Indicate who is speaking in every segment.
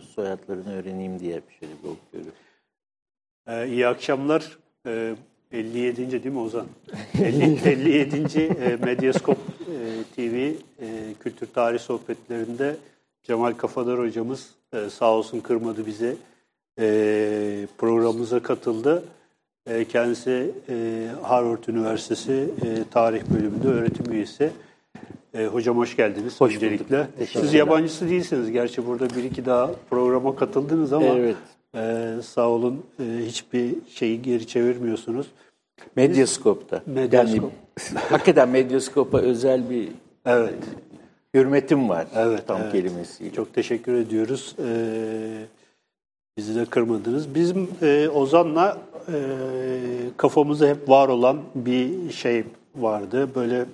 Speaker 1: soyadlarını öğreneyim diye şöyle bir okuyorum.
Speaker 2: Ee, iyi akşamlar. Ee, 57. değil mi Ozan? 50, 57. e, Medyaskop TV Kültür Tarih Sohbetlerinde Cemal Kafadar hocamız e, sağ olsun kırmadı bizi. E, programımıza katıldı. E, kendisi e, Harvard Üniversitesi Tarih Bölümünde öğretim üyesi. E, hocam hoş geldiniz
Speaker 1: Hoş
Speaker 2: öncelikle.
Speaker 1: bulduk.
Speaker 2: Siz yabancısı değilsiniz. Gerçi burada bir iki daha programa katıldınız ama
Speaker 1: Evet.
Speaker 2: e, sağ olun e, hiçbir şeyi geri çevirmiyorsunuz.
Speaker 1: Medyaskop'ta.
Speaker 2: Medyaskop.
Speaker 1: Yani, hakikaten Medyaskop'a özel bir
Speaker 2: Evet,
Speaker 1: hürmetim var.
Speaker 2: Evet,
Speaker 1: Tam
Speaker 2: evet.
Speaker 1: kelimesiyle.
Speaker 2: çok teşekkür ediyoruz. Ee, bizi de kırmadınız. Bizim e, Ozan'la e, kafamızda hep var olan bir şey vardı. Böyle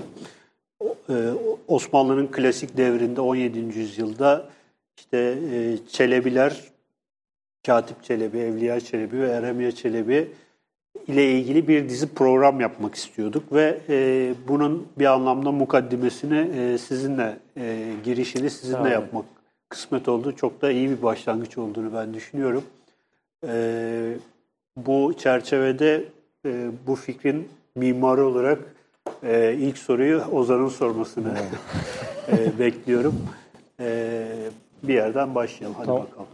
Speaker 2: Osmanlı'nın klasik devrinde 17. yüzyılda işte e, Çelebiler, Katip Çelebi, Evliya Çelebi ve Eremiye Çelebi ile ilgili bir dizi program yapmak istiyorduk ve e, bunun bir anlamda mukaddimesini e, sizinle, e, girişini sizinle
Speaker 1: olun.
Speaker 2: yapmak kısmet oldu. Çok da iyi bir başlangıç olduğunu ben düşünüyorum. E, bu çerçevede e, bu fikrin mimarı olarak e, ilk soruyu Ozan'ın sormasını e, bekliyorum. E, bir yerden başlayalım. Hadi
Speaker 3: Tamam.
Speaker 2: bakalım.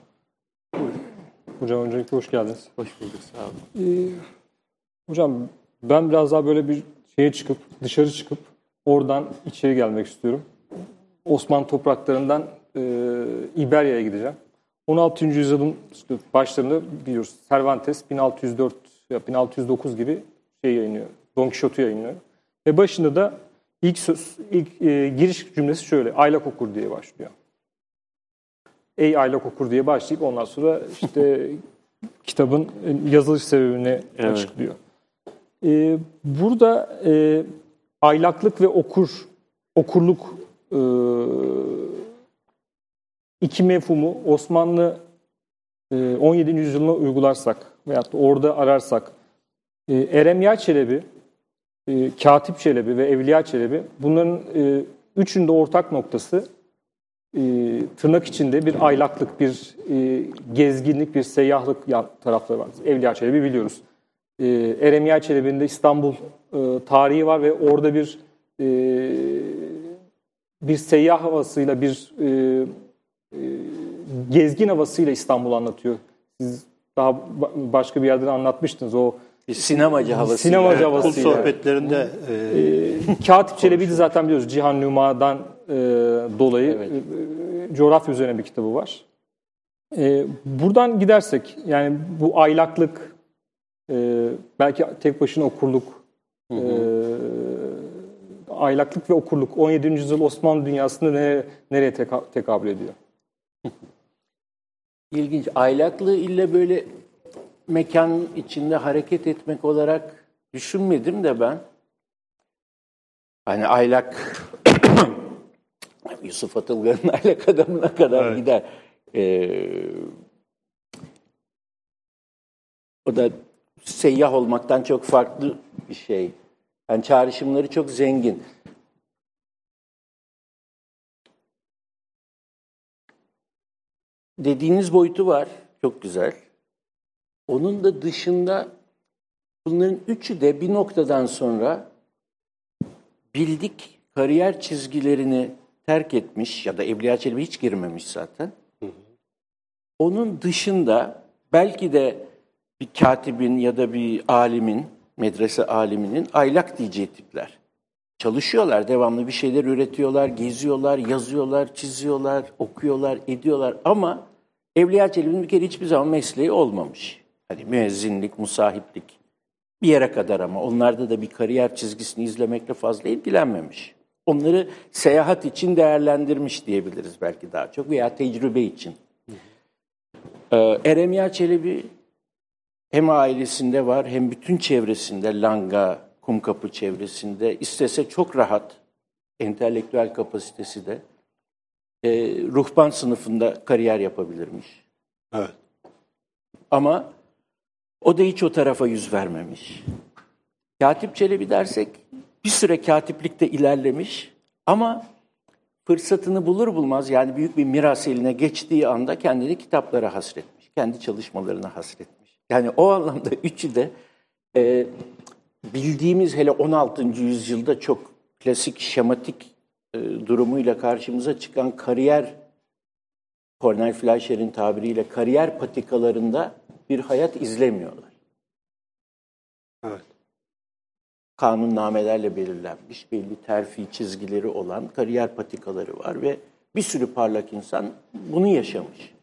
Speaker 3: Hocam öncelikle hoş geldiniz.
Speaker 1: Hoş bulduk sağ olun.
Speaker 3: Ee, hocam ben biraz daha böyle bir şeye çıkıp, dışarı çıkıp oradan içeri gelmek istiyorum. Osmanlı topraklarından e, İberya'ya gideceğim. 16. yüzyılın başlarında biliyoruz Cervantes 1604 ya 1609 gibi şey yayınlıyor. Don Quixote'u yayınlıyor. Ve başında da ilk söz, ilk e, giriş cümlesi şöyle. Aylak okur diye başlıyor. Ey aylak okur diye başlayıp ondan sonra işte kitabın yazılış sebebini
Speaker 1: Evet.
Speaker 3: açıklıyor. Ee, burada e, aylaklık ve okur, okurluk e, iki mefhumu Osmanlı e, 17. yüzyılına uygularsak veyahut da orada ararsak e, Eremya Çelebi, e, Katip Çelebi ve Evliya Çelebi bunların e, üçünde ortak noktası e, tırnak içinde bir aylaklık, bir e, gezginlik, bir seyyahlık tarafları var. Evliya Çelebi biliyoruz. E, Eremya Çelebi'nin de İstanbul e, tarihi var ve orada bir e, bir seyyah havasıyla, bir e, e, gezgin havasıyla İstanbul anlatıyor. Siz daha ba- başka bir yerden anlatmıştınız o
Speaker 1: Bir sinemacı havası.
Speaker 3: Sinemacı
Speaker 2: Kul
Speaker 3: havasıyla.
Speaker 2: sohbetlerinde e,
Speaker 3: e, Katip Çelebi'yi de zaten biliyoruz. Cihan Numa'dan e, dolayı
Speaker 1: Evet.
Speaker 3: e, coğrafya üzerine bir kitabı var. E, buradan gidersek yani bu aylaklık e, belki tek başına okurluk e, aylaklık ve okurluk 17. yüzyıl Osmanlı dünyasında ne, nereye teka- tekabül ediyor?
Speaker 1: İlginç. Aylaklığı ille böyle mekan içinde hareket etmek olarak düşünmedim de ben. Hani aylak Yusuf Atılgan'ın aylak adamına kadar
Speaker 2: Evet.
Speaker 1: gider. Ee, o da seyyah olmaktan çok farklı bir şey. Yani çağrışımları çok zengin. dediğiniz boyutu var. Çok güzel. Onun da dışında bunların üçü de bir noktadan sonra bildik kariyer çizgilerini terk etmiş ya da Evliya Çelebi hiç girmemiş zaten. Onun dışında belki de bir katibin ya da bir alimin, medrese aliminin aylak diyeceği tipler. Çalışıyorlar, devamlı bir şeyler üretiyorlar, geziyorlar, yazıyorlar, çiziyorlar, okuyorlar, ediyorlar ama Evliya Çelebi'nin bir kere hiçbir zaman mesleği olmamış. Hani müezzinlik, musahiplik bir yere kadar ama onlarda da bir kariyer çizgisini izlemekle fazla ilgilenmemiş. Onları seyahat için değerlendirmiş diyebiliriz belki daha çok veya tecrübe için. Ee, Eremya Çelebi hem ailesinde var hem bütün çevresinde Langa, Kumkapı çevresinde istese çok rahat entelektüel kapasitesi de e, ruhban sınıfında kariyer yapabilirmiş.
Speaker 2: evet.
Speaker 1: Ama o da hiç o tarafa yüz vermemiş. Katip Çelebi dersek bir süre katiplikte ilerlemiş ama fırsatını bulur bulmaz yani büyük bir miras eline geçtiği anda kendini kitaplara hasretmiş. Kendi çalışmalarına hasretmiş. Yani o anlamda üçü de e, bildiğimiz hele 16. yüzyılda çok klasik şematik e, durumuyla karşımıza çıkan kariyer Cornel Fleischer'in tabiriyle kariyer patikalarında bir hayat izlemiyorlar.
Speaker 2: Evet.
Speaker 1: Kanunnamelerle belirlenmiş belli terfi çizgileri olan kariyer patikaları var ve bir sürü parlak insan bunu yaşamış.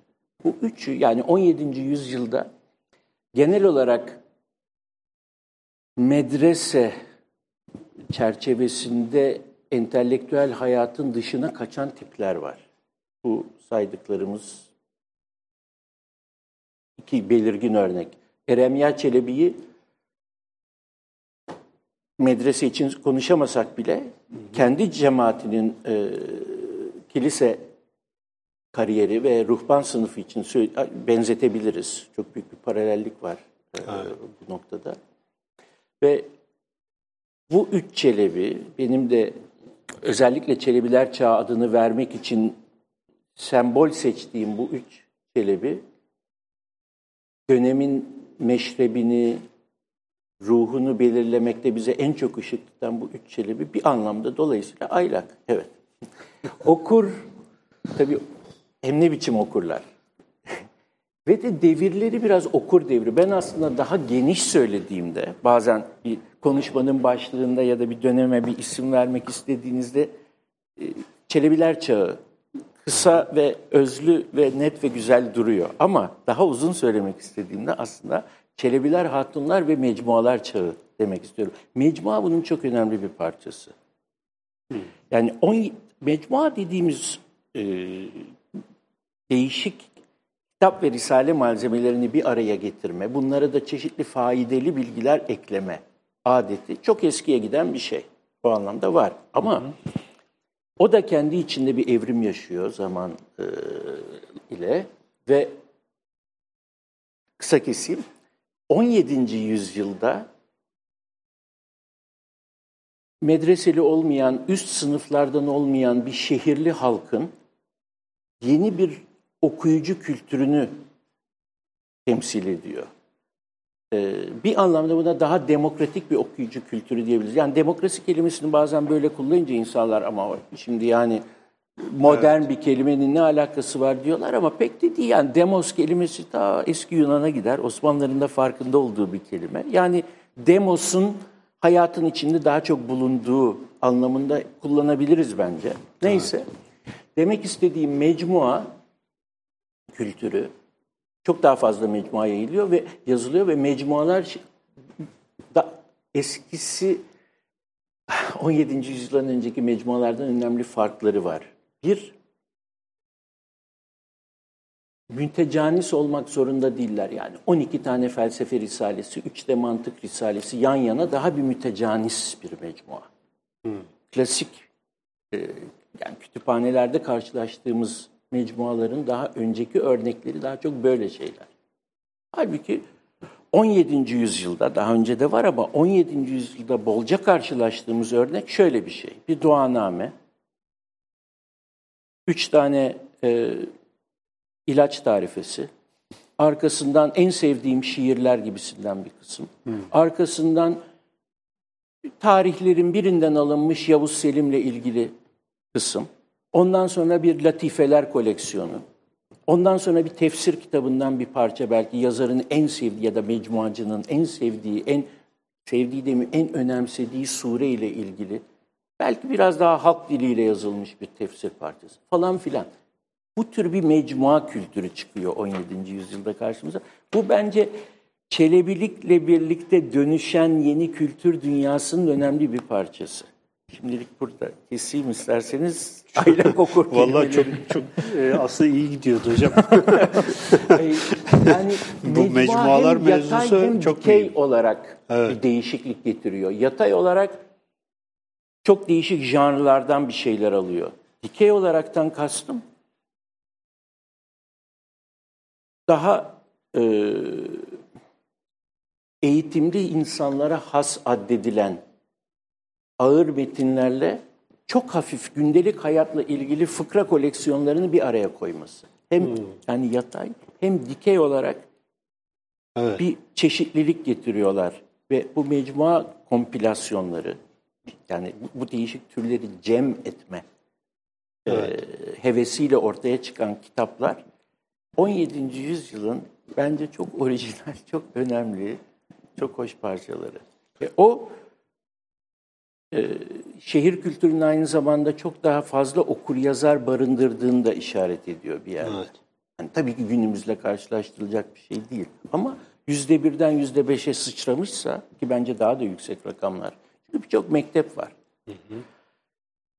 Speaker 1: Bu üçü yani 17. yüzyılda genel olarak medrese çerçevesinde entelektüel hayatın dışına kaçan tipler var. Bu saydıklarımız iki belirgin örnek. Eremya Çelebi'yi medrese için konuşamasak bile kendi cemaatinin e, kilise kariyeri ve ruhban sınıfı için benzetebiliriz. Çok büyük bir paralellik var e, evet. bu noktada. Ve bu üç Çelebi benim de özellikle Çelebiler Çağı adını vermek için sembol seçtiğim bu üç Çelebi dönemin meşrebini, ruhunu belirlemekte bize en çok ışık tutan bu üç çelebi bir anlamda dolayısıyla aylak. Evet. Okur, tabii hem ne biçim okurlar. Ve de devirleri biraz okur devri. Ben aslında daha geniş söylediğimde, bazen bir konuşmanın başlığında ya da bir döneme bir isim vermek istediğinizde e, Çelebiler Çağı kısa ve özlü ve net ve güzel duruyor. Ama daha uzun söylemek istediğimde aslında Çelebiler, Hatunlar ve Mecmualar Çağı demek istiyorum. Mecmua bunun çok önemli bir parçası. Yani on, mecmua dediğimiz e, değişik kitap ve risale malzemelerini bir araya getirme, bunlara da çeşitli faydalı bilgiler ekleme adeti çok eskiye giden bir şey. Bu anlamda var. Ama o da kendi içinde bir evrim yaşıyor zaman e, ile ve kısa keseyim 17. yüzyılda medreseli olmayan, üst sınıflardan olmayan bir şehirli halkın yeni bir okuyucu kültürünü temsil ediyor. Ee, bir anlamda buna daha demokratik bir okuyucu kültürü diyebiliriz. Yani demokrasi kelimesini bazen böyle kullanınca insanlar ama şimdi yani modern evet. bir kelimenin ne alakası var diyorlar ama pek de değil. Yani demos kelimesi daha eski Yunan'a gider. Osmanlıların da farkında olduğu bir kelime. Yani demosun hayatın içinde daha çok bulunduğu anlamında kullanabiliriz bence. Neyse. Evet. Demek istediğim mecmua kültürü çok daha fazla mecmua yayılıyor ve yazılıyor ve mecmualar da eskisi 17. yüzyıldan önceki mecmualardan önemli farkları var. Bir, müntecanis olmak zorunda değiller. Yani 12 tane felsefe risalesi, 3 de mantık risalesi yan yana daha bir mütecanis bir mecmua. Hmm. Klasik, e, yani kütüphanelerde karşılaştığımız mecmuaların daha önceki örnekleri daha çok böyle şeyler. Halbuki 17. yüzyılda, daha önce de var ama 17. yüzyılda bolca karşılaştığımız örnek şöyle bir şey. Bir duaname, üç tane e, ilaç tarifesi, arkasından en sevdiğim şiirler gibisinden bir kısım, hmm. arkasından tarihlerin birinden alınmış Yavuz Selim'le ilgili kısım, ondan sonra bir latifeler koleksiyonu, ondan sonra bir tefsir kitabından bir parça belki yazarın en sevdiği ya da mecmuacının en sevdiği, en sevdiği de mi en önemsediği sure ile ilgili Belki biraz daha halk diliyle yazılmış bir tefsir parçası falan filan. Bu tür bir mecmua kültürü çıkıyor 17. yüzyılda karşımıza. Bu bence Çelebilikle birlikte dönüşen yeni kültür dünyasının önemli bir parçası. Şimdilik burada keseyim isterseniz aylak okur.
Speaker 2: Vallahi çok çok e, aslında iyi gidiyordu hocam.
Speaker 1: yani bu mecmualar mevzusu hem çok dikey olarak evet. bir değişiklik getiriyor. Yatay olarak çok değişik janrlardan bir şeyler alıyor. Dikey olaraktan kastım daha e, eğitimli insanlara has addedilen ağır metinlerle çok hafif gündelik hayatla ilgili fıkra koleksiyonlarını bir araya koyması. Hem yani yatay hem dikey olarak
Speaker 2: Evet.
Speaker 1: bir çeşitlilik getiriyorlar ve bu mecmua kompilasyonları yani bu, bu değişik türleri cem etme e, hevesiyle ortaya çıkan kitaplar 17. yüzyılın bence çok orijinal, çok önemli, çok hoş parçaları. Ve o e, şehir kültürünün aynı zamanda çok daha fazla okur yazar barındırdığını da işaret ediyor bir yerde.
Speaker 2: Evet.
Speaker 1: Yani tabii ki günümüzle karşılaştırılacak bir şey değil. Ama yüzde birden yüzde beşe sıçramışsa ki bence daha da yüksek rakamlar. Çünkü birçok mektep var.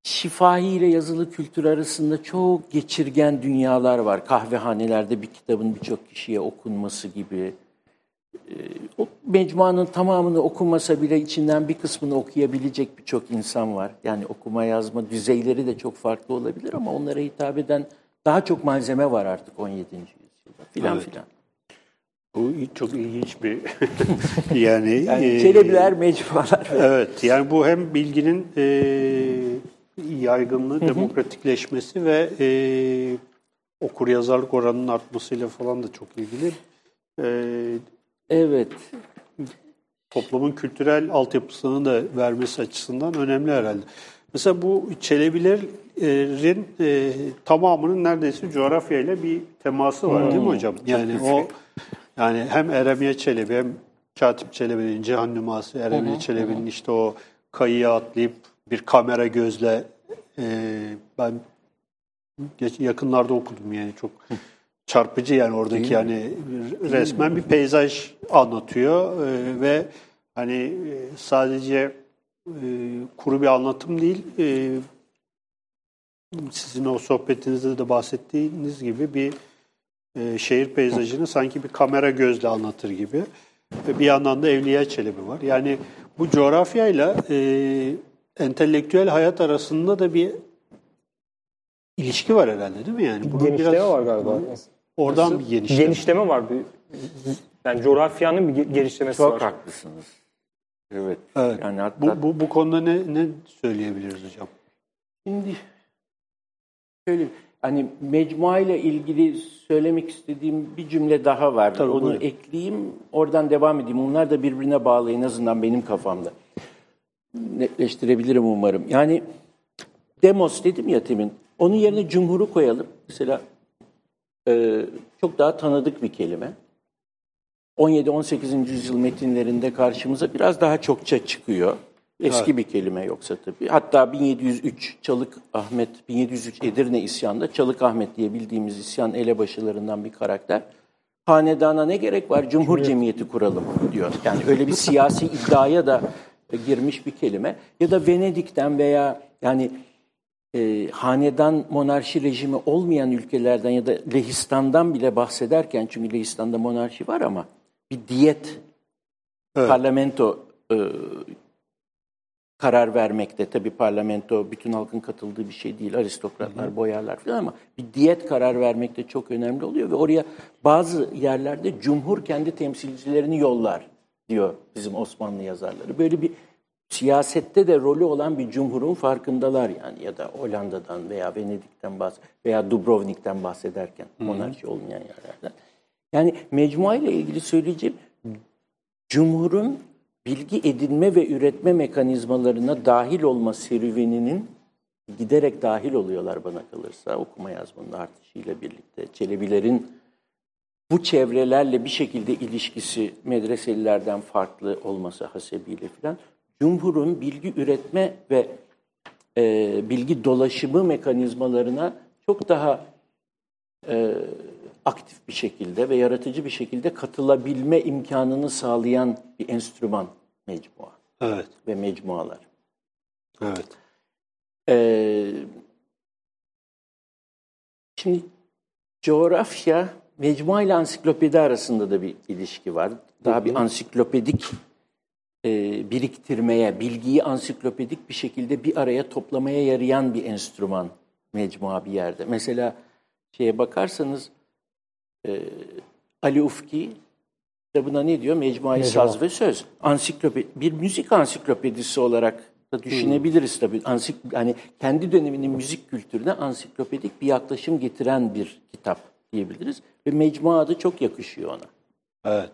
Speaker 1: Şifahi ile yazılı kültür arasında çok geçirgen dünyalar var. Kahvehanelerde bir kitabın birçok kişiye okunması gibi. Ee, O mecmuanın tamamını okumasa bile içinden bir kısmını okuyabilecek birçok insan var. Yani okuma yazma düzeyleri de çok farklı olabilir ama onlara hitap eden daha çok malzeme var artık 17. yüzyılda filan
Speaker 2: Evet.
Speaker 1: filan.
Speaker 2: Bu çok ilginç bir yani,
Speaker 1: Yani
Speaker 2: e,
Speaker 1: çelebiler, mecmualar.
Speaker 2: Evet, yani bu hem bilginin e, yaygınlığı, demokratikleşmesi ve e, okur yazarlık oranının artmasıyla falan da çok ilgili. E,
Speaker 1: Evet.
Speaker 2: toplumun kültürel altyapısını da vermesi açısından önemli herhalde. Mesela bu Çelebilerin e, tamamının neredeyse coğrafyayla bir teması var değil mi hocam? Yani o yani hem Eremiye Çelebi hem Katip Çelebi'nin Cihan Nüması, Eremiye Çelebi'nin işte o kayıya atlayıp bir kamera gözle e, ben yakınlarda okudum yani çok çarpıcı yani oradaki yani resmen bir peyzaj anlatıyor e, ve hani e, sadece e, kuru bir anlatım değil e, sizin o sohbetinizde de bahsettiğiniz gibi bir e, şehir peyzajını sanki bir kamera gözle anlatır gibi ve bir yandan da Evliya Çelebi var. Yani bu coğrafyayla e, entelektüel hayat arasında da bir ilişki var herhalde değil mi yani? Bunu
Speaker 3: Genişleme
Speaker 2: biraz-
Speaker 3: var galiba.
Speaker 2: Oradan bir genişleme.
Speaker 3: Genişleme var. Bir, yani coğrafyanın bir ge- genişlemesi
Speaker 1: Çok
Speaker 3: var.
Speaker 1: haklısınız. Evet.
Speaker 2: Evet.
Speaker 1: Yani hatta
Speaker 2: Bu, bu, bu konuda ne, ne söyleyebiliriz hocam?
Speaker 1: Şimdi şöyle hani mecmua ile ilgili söylemek istediğim bir cümle daha var.
Speaker 2: Tabii,
Speaker 1: Onu
Speaker 2: buyurun.
Speaker 1: ekleyeyim, oradan devam edeyim. Onlar da birbirine bağlı en azından benim kafamda. Netleştirebilirim umarım. Yani demos dedim ya temin. Onun yerine cumhuru koyalım. Mesela e, çok daha tanıdık bir kelime. 17-18. yüzyıl metinlerinde karşımıza biraz daha çokça çıkıyor. Eski bir kelime yoksa tabii. Hatta 1703 Çalık Ahmet, 1703 Edirne isyanında Çalık Ahmet diye bildiğimiz isyan elebaşılarından bir karakter. Hanedana ne gerek var? Cumhur cemiyeti kuralım diyor. Yani öyle bir siyasi iddiaya da girmiş bir kelime. Ya da Venedik'ten veya yani e, hanedan monarşi rejimi olmayan ülkelerden ya da Lehistan'dan bile bahsederken çünkü Lehistan'da monarşi var ama bir diyet
Speaker 2: Evet.
Speaker 1: parlamento e, karar vermekte. Tabii parlamento bütün halkın katıldığı bir şey değil. Aristokratlar, boyarlar falan ama bir diyet karar vermekte çok önemli oluyor ve oraya bazı yerlerde cumhur kendi temsilcilerini yollar diyor bizim Osmanlı yazarları. Böyle bir siyasette de rolü olan bir cumhurun farkındalar yani ya da Hollanda'dan veya Venedik'ten bahs veya Dubrovnik'ten bahsederken monarşi olmayan yerlerden. Yani mecmua ile ilgili söyleyeceğim Cumhur'un bilgi edinme ve üretme mekanizmalarına dahil olma serüveninin giderek dahil oluyorlar bana kalırsa okuma yazmanın artışıyla birlikte. Çelebilerin bu çevrelerle bir şekilde ilişkisi medreselilerden farklı olması hasebiyle filan. Cumhur'un bilgi üretme ve e, bilgi dolaşımı mekanizmalarına çok daha e, aktif bir şekilde ve yaratıcı bir şekilde katılabilme imkanını sağlayan bir enstrüman mecmua
Speaker 2: Evet,
Speaker 1: ve mecmualar.
Speaker 2: evet.
Speaker 1: Ee, şimdi coğrafya, mecmua ile ansiklopedi arasında da bir ilişki var. Daha bir ansiklopedik e, biriktirmeye, bilgiyi ansiklopedik bir şekilde bir araya toplamaya yarayan bir enstrüman mecmua bir yerde. Mesela şeye bakarsanız e, Ali Ufki kitabına ne diyor? Mecmuayı
Speaker 3: Mecmua.
Speaker 1: Saz ve Söz. Ansiklopedi, bir müzik ansiklopedisi olarak da düşünebiliriz tabii. Ansik, hani kendi döneminin müzik kültürüne ansiklopedik bir yaklaşım getiren bir kitap diyebiliriz. Ve mecmua adı çok yakışıyor ona.
Speaker 2: Evet.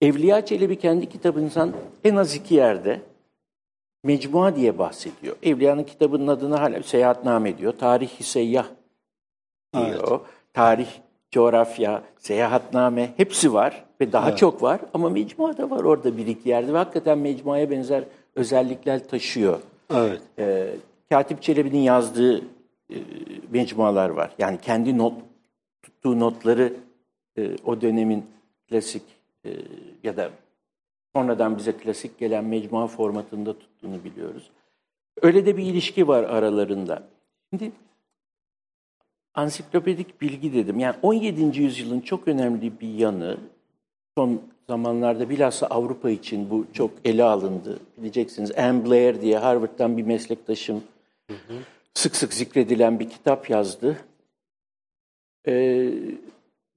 Speaker 1: Evliya Çelebi kendi kitabından en az iki yerde mecmua diye bahsediyor. Evliya'nın kitabının adını hala seyahatname diyor. Tarih-i seyyah diyor. Tarih, coğrafya, seyahatname hepsi var ve daha çok var. Ama mecmua da var orada bir iki yerde ve hakikaten mecmuaya benzer özellikler taşıyor.
Speaker 2: Evet.
Speaker 1: Ee, Katip Çelebi'nin yazdığı e, mecmualar var. Yani kendi not tuttuğu notları e, o dönemin klasik e, ya da sonradan bize klasik gelen mecmua formatında tuttuğunu biliyoruz. Öyle de bir ilişki var aralarında. Şimdi ansiklopedik bilgi dedim. Yani 17. yüzyılın çok önemli bir yanı son zamanlarda bilhassa Avrupa için bu çok ele alındı. Bileceksiniz Anne Blair diye Harvard'dan bir meslektaşım hı hı. sık sık zikredilen bir kitap yazdı. Ee,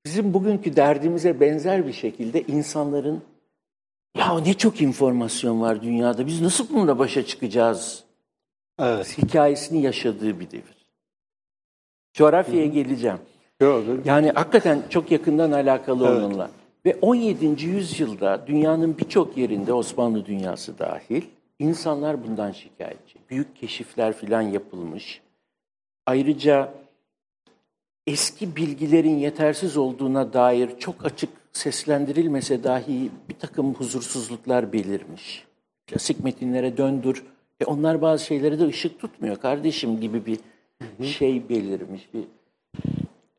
Speaker 1: bizim bugünkü derdimize benzer bir şekilde insanların ya ne çok informasyon var dünyada biz nasıl bununla başa çıkacağız
Speaker 2: Evet.
Speaker 1: hikayesini yaşadığı bir devir. Coğrafyaya geleceğim.
Speaker 2: Gördüm.
Speaker 1: Yani hakikaten çok yakından alakalı
Speaker 2: Evet.
Speaker 1: onunla. Ve 17. yüzyılda dünyanın birçok yerinde Osmanlı dünyası dahil insanlar bundan şikayetçi. Büyük keşifler filan yapılmış. Ayrıca eski bilgilerin yetersiz olduğuna dair çok açık seslendirilmese dahi bir takım huzursuzluklar belirmiş. Klasik metinlere döndür. E onlar bazı şeylere de ışık tutmuyor kardeşim gibi bir şey belirmiş. Bir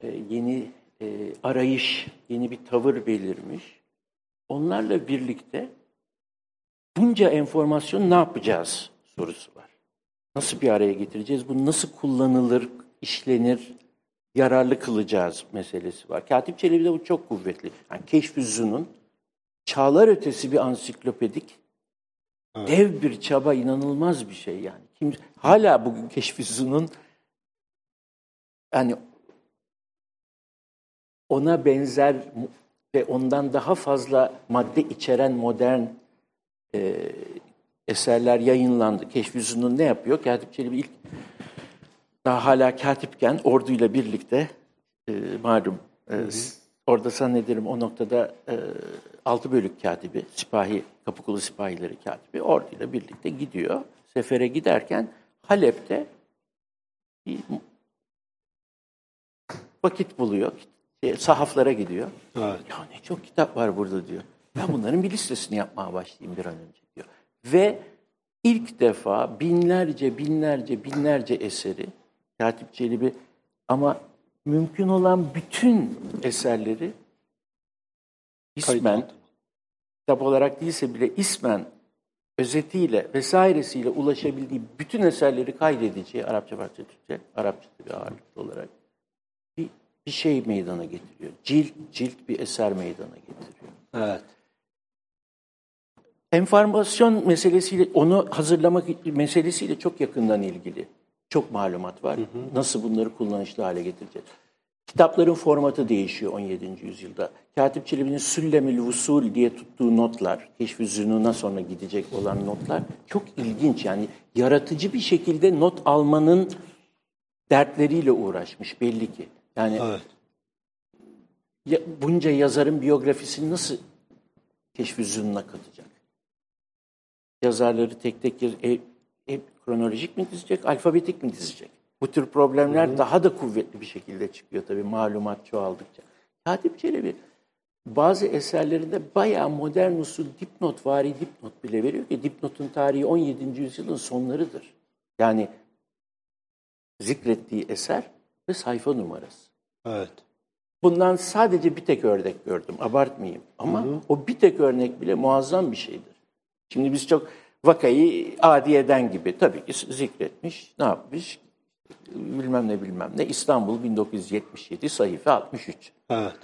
Speaker 1: e, yeni e, arayış, yeni bir tavır belirmiş. Onlarla birlikte bunca enformasyon ne yapacağız sorusu var. Nasıl bir araya getireceğiz? Bu nasıl kullanılır, işlenir, yararlı kılacağız meselesi var. Katip Çelebi'de bu çok kuvvetli. Yani Keşfüzü'nün çağlar ötesi bir ansiklopedik dev bir çaba, inanılmaz bir şey yani. Kim, hala bugün Keşfüzü'nün yani ona benzer ve ondan daha fazla madde içeren modern e, eserler yayınlandı. Keşfüzü'nün ne yapıyor? Katip Çelebi ilk daha hala katipken orduyla birlikte e, malum e, orada zannederim o noktada e, altı bölük katibi, sipahi, kapıkulu sipahileri katibi orduyla birlikte gidiyor. Sefere giderken Halep'te bir vakit buluyor. E, sahaflara gidiyor.
Speaker 2: Evet.
Speaker 1: Ya ne çok kitap var burada diyor. Ben bunların bir listesini yapmaya başlayayım bir an önce diyor. Ve ilk defa binlerce binlerce binlerce eseri Katip Çelebi ama mümkün olan bütün eserleri ismen, kitap olarak değilse bile ismen özetiyle vesairesiyle ulaşabildiği bütün eserleri kaydedeceği Arapça, Farsça, Türkçe, Arapça bir ağırlıklı olarak bir, bir şey meydana getiriyor. Cilt cilt bir eser meydana getiriyor.
Speaker 2: Evet.
Speaker 1: Enformasyon meselesiyle onu hazırlamak meselesiyle çok yakından ilgili. Çok malumat var. Nasıl bunları kullanışlı hale getireceğiz? Kitapların formatı değişiyor 17. yüzyılda. Katip Çelebi'nin Süllemül Vusul diye tuttuğu notlar, Keşf-i Zünun'a sonra gidecek olan notlar çok ilginç. Yani yaratıcı bir şekilde not almanın dertleriyle uğraşmış belli ki. Yani
Speaker 2: Evet.
Speaker 1: ya, bunca yazarın biyografisini nasıl Keşf-i Zünun'a katacak? Yazarları tek tek e, e, kronolojik mi dizecek, alfabetik mi dizecek? Bu tür problemler daha da kuvvetli bir şekilde çıkıyor tabii malumat çoğaldıkça. Katip Çelebi bazı eserlerinde bayağı modern usul dipnot, vari dipnot bile veriyor ki dipnotun tarihi 17. yüzyılın sonlarıdır. Yani zikrettiği eser ve sayfa numarası.
Speaker 2: Evet.
Speaker 1: Bundan sadece bir tek örnek gördüm, abartmayayım. Ama o bir tek örnek bile muazzam bir şeydir. Şimdi biz çok vakayı adiyeden gibi tabii ki zikretmiş, ne yapmış? Bilmem ne bilmem ne. İstanbul 1977 sayfa 63.
Speaker 2: Evet.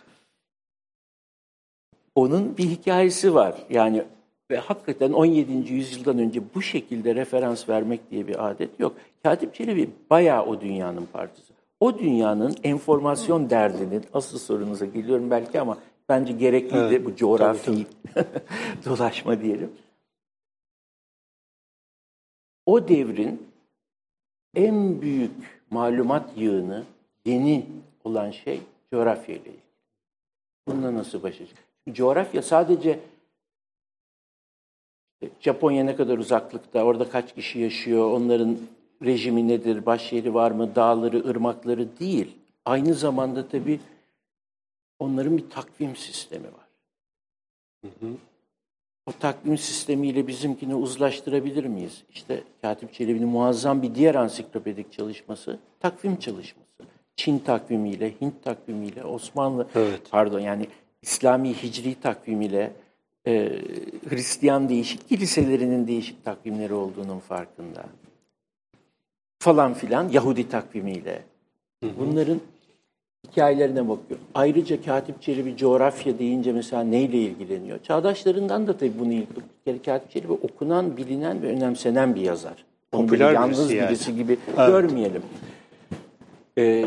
Speaker 1: Onun bir hikayesi var. Yani ve hakikaten 17. yüzyıldan önce bu şekilde referans vermek diye bir adet yok. Katip Çelebi bayağı o dünyanın parçası. O dünyanın enformasyon derdinin, asıl sorunuza geliyorum belki ama bence gerekliydi
Speaker 2: Evet,
Speaker 1: bu coğrafi dolaşma diyelim. O devrin en büyük malumat yığını yeni olan şey coğrafya ile ilgili. Bununla nasıl başa? Coğrafya sadece işte Japonya ne kadar uzaklıkta, orada kaç kişi yaşıyor, onların rejimi nedir, başyeri var mı, dağları, ırmakları değil. Aynı zamanda tabii onların bir takvim sistemi var. O takvim sistemiyle bizimkini uzlaştırabilir miyiz? İşte Katip Çelebi'nin muazzam bir diğer ansiklopedik çalışması takvim çalışması. Çin takvimiyle, Hint takvimiyle, Osmanlı,
Speaker 2: Evet.
Speaker 1: pardon yani İslami Hicri takvimiyle, e, Hristiyan değişik kiliselerinin değişik takvimleri olduğunun farkında. Falan filan Yahudi takvimiyle. Bunların hikayelerine bakıyor. Ayrıca Katip Çelebi coğrafya deyince mesela neyle ilgileniyor? Çağdaşlarından da tabii bunu ilgili. Bir kere Katip Çelebi okunan, bilinen ve önemsenen bir yazar. Onu
Speaker 2: Popüler
Speaker 1: yalnız
Speaker 2: birisi yani.
Speaker 1: birisi gibi görmeyelim. Ee,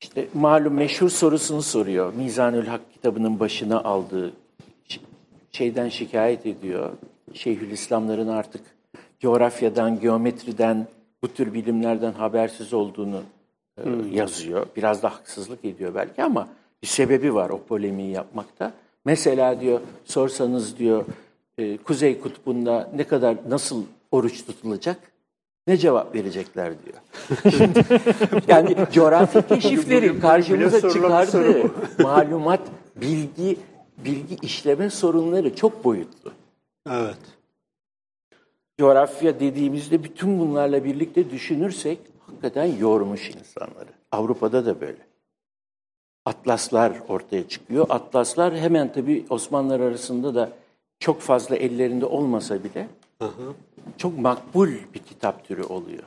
Speaker 1: işte malum meşhur sorusunu soruyor. Mizanül Hak kitabının başına aldığı şeyden şikayet ediyor. Şeyhülislamların artık coğrafyadan, geometriden, bu tür bilimlerden habersiz olduğunu e, yazıyor. Biraz da haksızlık ediyor belki ama bir sebebi var o polemiği yapmakta. Mesela diyor sorsanız diyor e, Kuzey Kutbu'nda ne kadar nasıl oruç tutulacak? Ne cevap verecekler diyor. Şimdi, yani coğrafi keşifleri karşımıza çıkardığı malumat, bilgi, bilgi işleme sorunları çok boyutlu.
Speaker 2: Evet.
Speaker 1: Coğrafya dediğimizde bütün bunlarla birlikte düşünürsek hakikaten yormuş insanları. Avrupa'da da böyle. Atlaslar ortaya çıkıyor. Atlaslar hemen tabii Osmanlılar arasında da çok fazla ellerinde olmasa bile çok makbul bir kitap türü oluyor.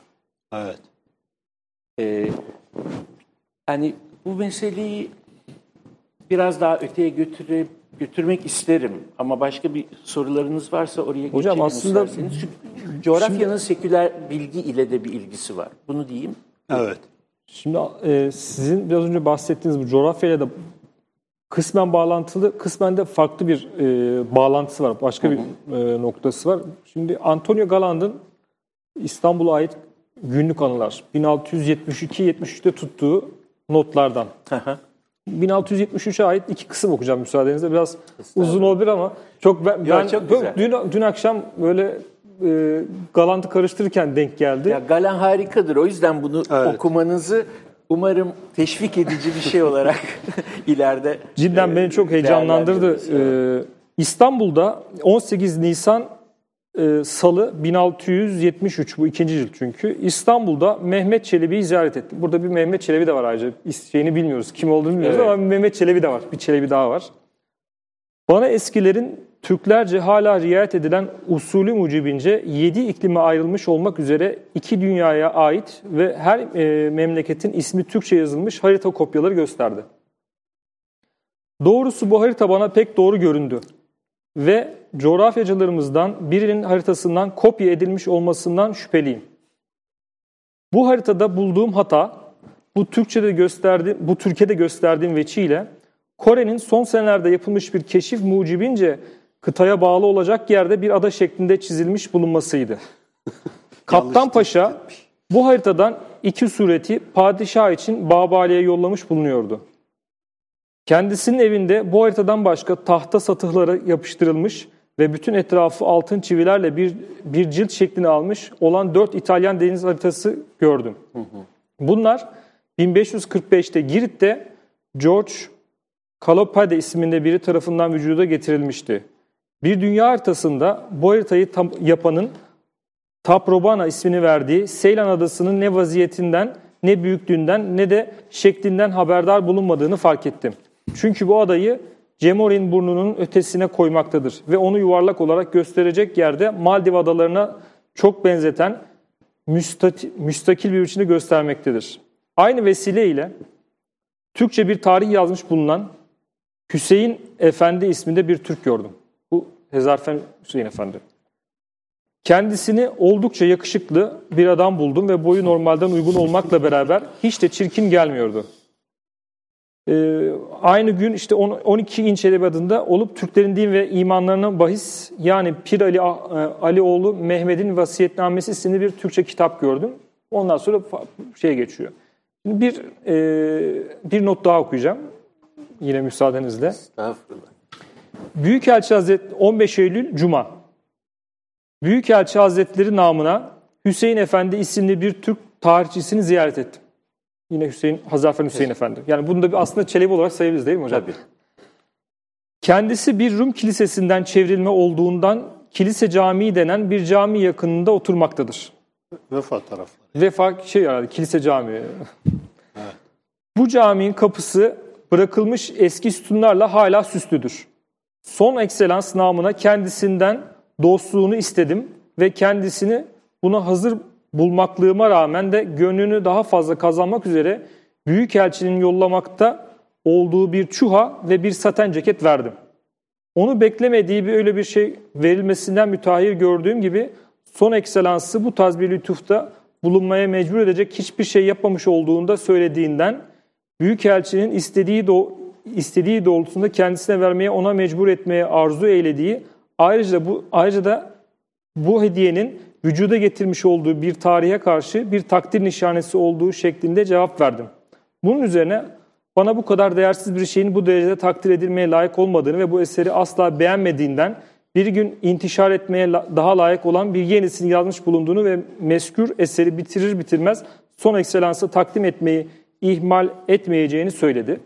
Speaker 2: Evet.
Speaker 1: Ee, hani bu meseleyi biraz daha öteye götüre, götürmek isterim. Ama başka bir sorularınız varsa oraya
Speaker 3: Hocam
Speaker 1: geçelim
Speaker 3: aslında-
Speaker 1: isterseniz. Çünkü coğrafyanın seküler bilgi ile de bir ilgisi var. Bunu diyeyim.
Speaker 2: Evet.
Speaker 3: Şimdi e, sizin biraz önce bahsettiğiniz bu coğrafyayla da kısmen bağlantılı, kısmen de farklı bir e, bağlantısı var. Başka bir e, noktası var. Şimdi Antonio Galand'ın İstanbul'a ait günlük anılar 1672-73'te tuttuğu notlardan. 1673'e ait iki kısım okuyacağım müsaadenizle. Biraz uzun olabilir ama çok ben, ben
Speaker 1: çok güzel.
Speaker 3: dün, dün akşam böyle e, Galand'ı karıştırırken denk geldi.
Speaker 1: Ya Galen harikadır. O yüzden bunu
Speaker 2: Evet.
Speaker 1: okumanızı umarım teşvik edici bir şey olarak ileride
Speaker 3: Cidden
Speaker 1: e,
Speaker 3: beni çok heyecanlandırdı. Ee, İstanbul'da 18 Nisan e, Salı 1673 bu ikinci yıl çünkü. İstanbul'da Mehmet Çelebi'yi ziyaret ettim. Burada bir Mehmet Çelebi de var ayrıca. İs- Şeyini bilmiyoruz, kim olduğunu bilmiyoruz
Speaker 1: Evet.
Speaker 3: ama Mehmet Çelebi de var. Bir Çelebi daha var. Bana eskilerin Türklerce hala riayet edilen usulü mucibince yedi iklime ayrılmış olmak üzere iki dünyaya ait ve her e, memleketin ismi Türkçe yazılmış harita kopyaları gösterdi. Doğrusu bu harita bana pek doğru göründü ve coğrafyacılarımızdan birinin haritasından kopya edilmiş olmasından şüpheliyim. Bu haritada bulduğum hata bu Türkçe'de gösterdi, bu Türkiye'de gösterdiğim veçiyle Kore'nin son senelerde yapılmış bir keşif mucibince kıtaya bağlı olacak yerde bir ada şeklinde çizilmiş bulunmasıydı. Kaptan Paşa bu haritadan iki sureti padişah için Babali'ye yollamış bulunuyordu. Kendisinin evinde bu haritadan başka tahta satıhları yapıştırılmış ve bütün etrafı altın çivilerle bir, bir cilt şeklini almış olan dört İtalyan deniz haritası gördüm. Bunlar 1545'te Girit'te George Kalopade isminde biri tarafından vücuda getirilmişti. Bir dünya haritasında bu haritayı tam- yapanın Taprobana ismini verdiği Seylan Adası'nın ne vaziyetinden, ne büyüklüğünden, ne de şeklinden haberdar bulunmadığını fark ettim. Çünkü bu adayı Cemorin burnunun ötesine koymaktadır ve onu yuvarlak olarak gösterecek yerde Maldiv adalarına çok benzeten müstakil bir biçimde göstermektedir. Aynı vesileyle Türkçe bir tarih yazmış bulunan Hüseyin Efendi isminde bir Türk gördüm. Bu Hezarfen Hüseyin Efendi. Kendisini oldukça yakışıklı bir adam buldum ve boyu normalden uygun olmakla beraber hiç de çirkin gelmiyordu. Ee, aynı gün işte 10 12 inç edebiyatında olup Türklerin din ve imanlarına bahis yani Pir Ali e, Alioğlu Mehmet'in Vasiyetnamesi isimli bir Türkçe kitap gördüm. Ondan sonra fa- şey geçiyor. Şimdi bir e, bir not daha okuyacağım. Yine müsaadenizle.
Speaker 1: Estağfurullah.
Speaker 3: Büyükelçi Hazret 15 Eylül Cuma. Büyükelçi Hazretleri namına Hüseyin Efendi isimli bir Türk tarihçisini ziyaret ettim. Yine Hüseyin Hazarfen Hüseyin Efendi. Yani bunu da bir aslında Çelebi olarak sayabiliriz değil mi hocam?
Speaker 1: Tabii.
Speaker 3: Kendisi bir Rum kilisesinden çevrilme olduğundan kilise camii denen bir cami yakınında oturmaktadır.
Speaker 2: Vefa tarafları.
Speaker 3: Vefa şey herhalde kilise camii. Bu caminin kapısı bırakılmış eski sütunlarla hala süslüdür. Son ekselans namına kendisinden dostluğunu istedim ve kendisini buna hazır bulmaklığıma rağmen de gönlünü daha fazla kazanmak üzere Büyükelçinin yollamakta olduğu bir çuha ve bir saten ceket verdim. Onu beklemediği bir öyle bir şey verilmesinden müteahhir gördüğüm gibi son ekselansı bu tarz bir lütufta bulunmaya mecbur edecek hiçbir şey yapmamış olduğunda söylediğinden Büyükelçinin istediği do istediği doğrultusunda kendisine vermeye ona mecbur etmeye arzu eylediği ayrıca da bu ayrıca da bu hediyenin vücuda getirmiş olduğu bir tarihe karşı bir takdir nişanesi olduğu şeklinde cevap verdim. Bunun üzerine bana bu kadar değersiz bir şeyin bu derecede takdir edilmeye layık olmadığını ve bu eseri asla beğenmediğinden bir gün intişar etmeye daha layık olan bir yenisini yazmış bulunduğunu ve meskür eseri bitirir bitirmez son ekselansı takdim etmeyi ihmal etmeyeceğini söyledi.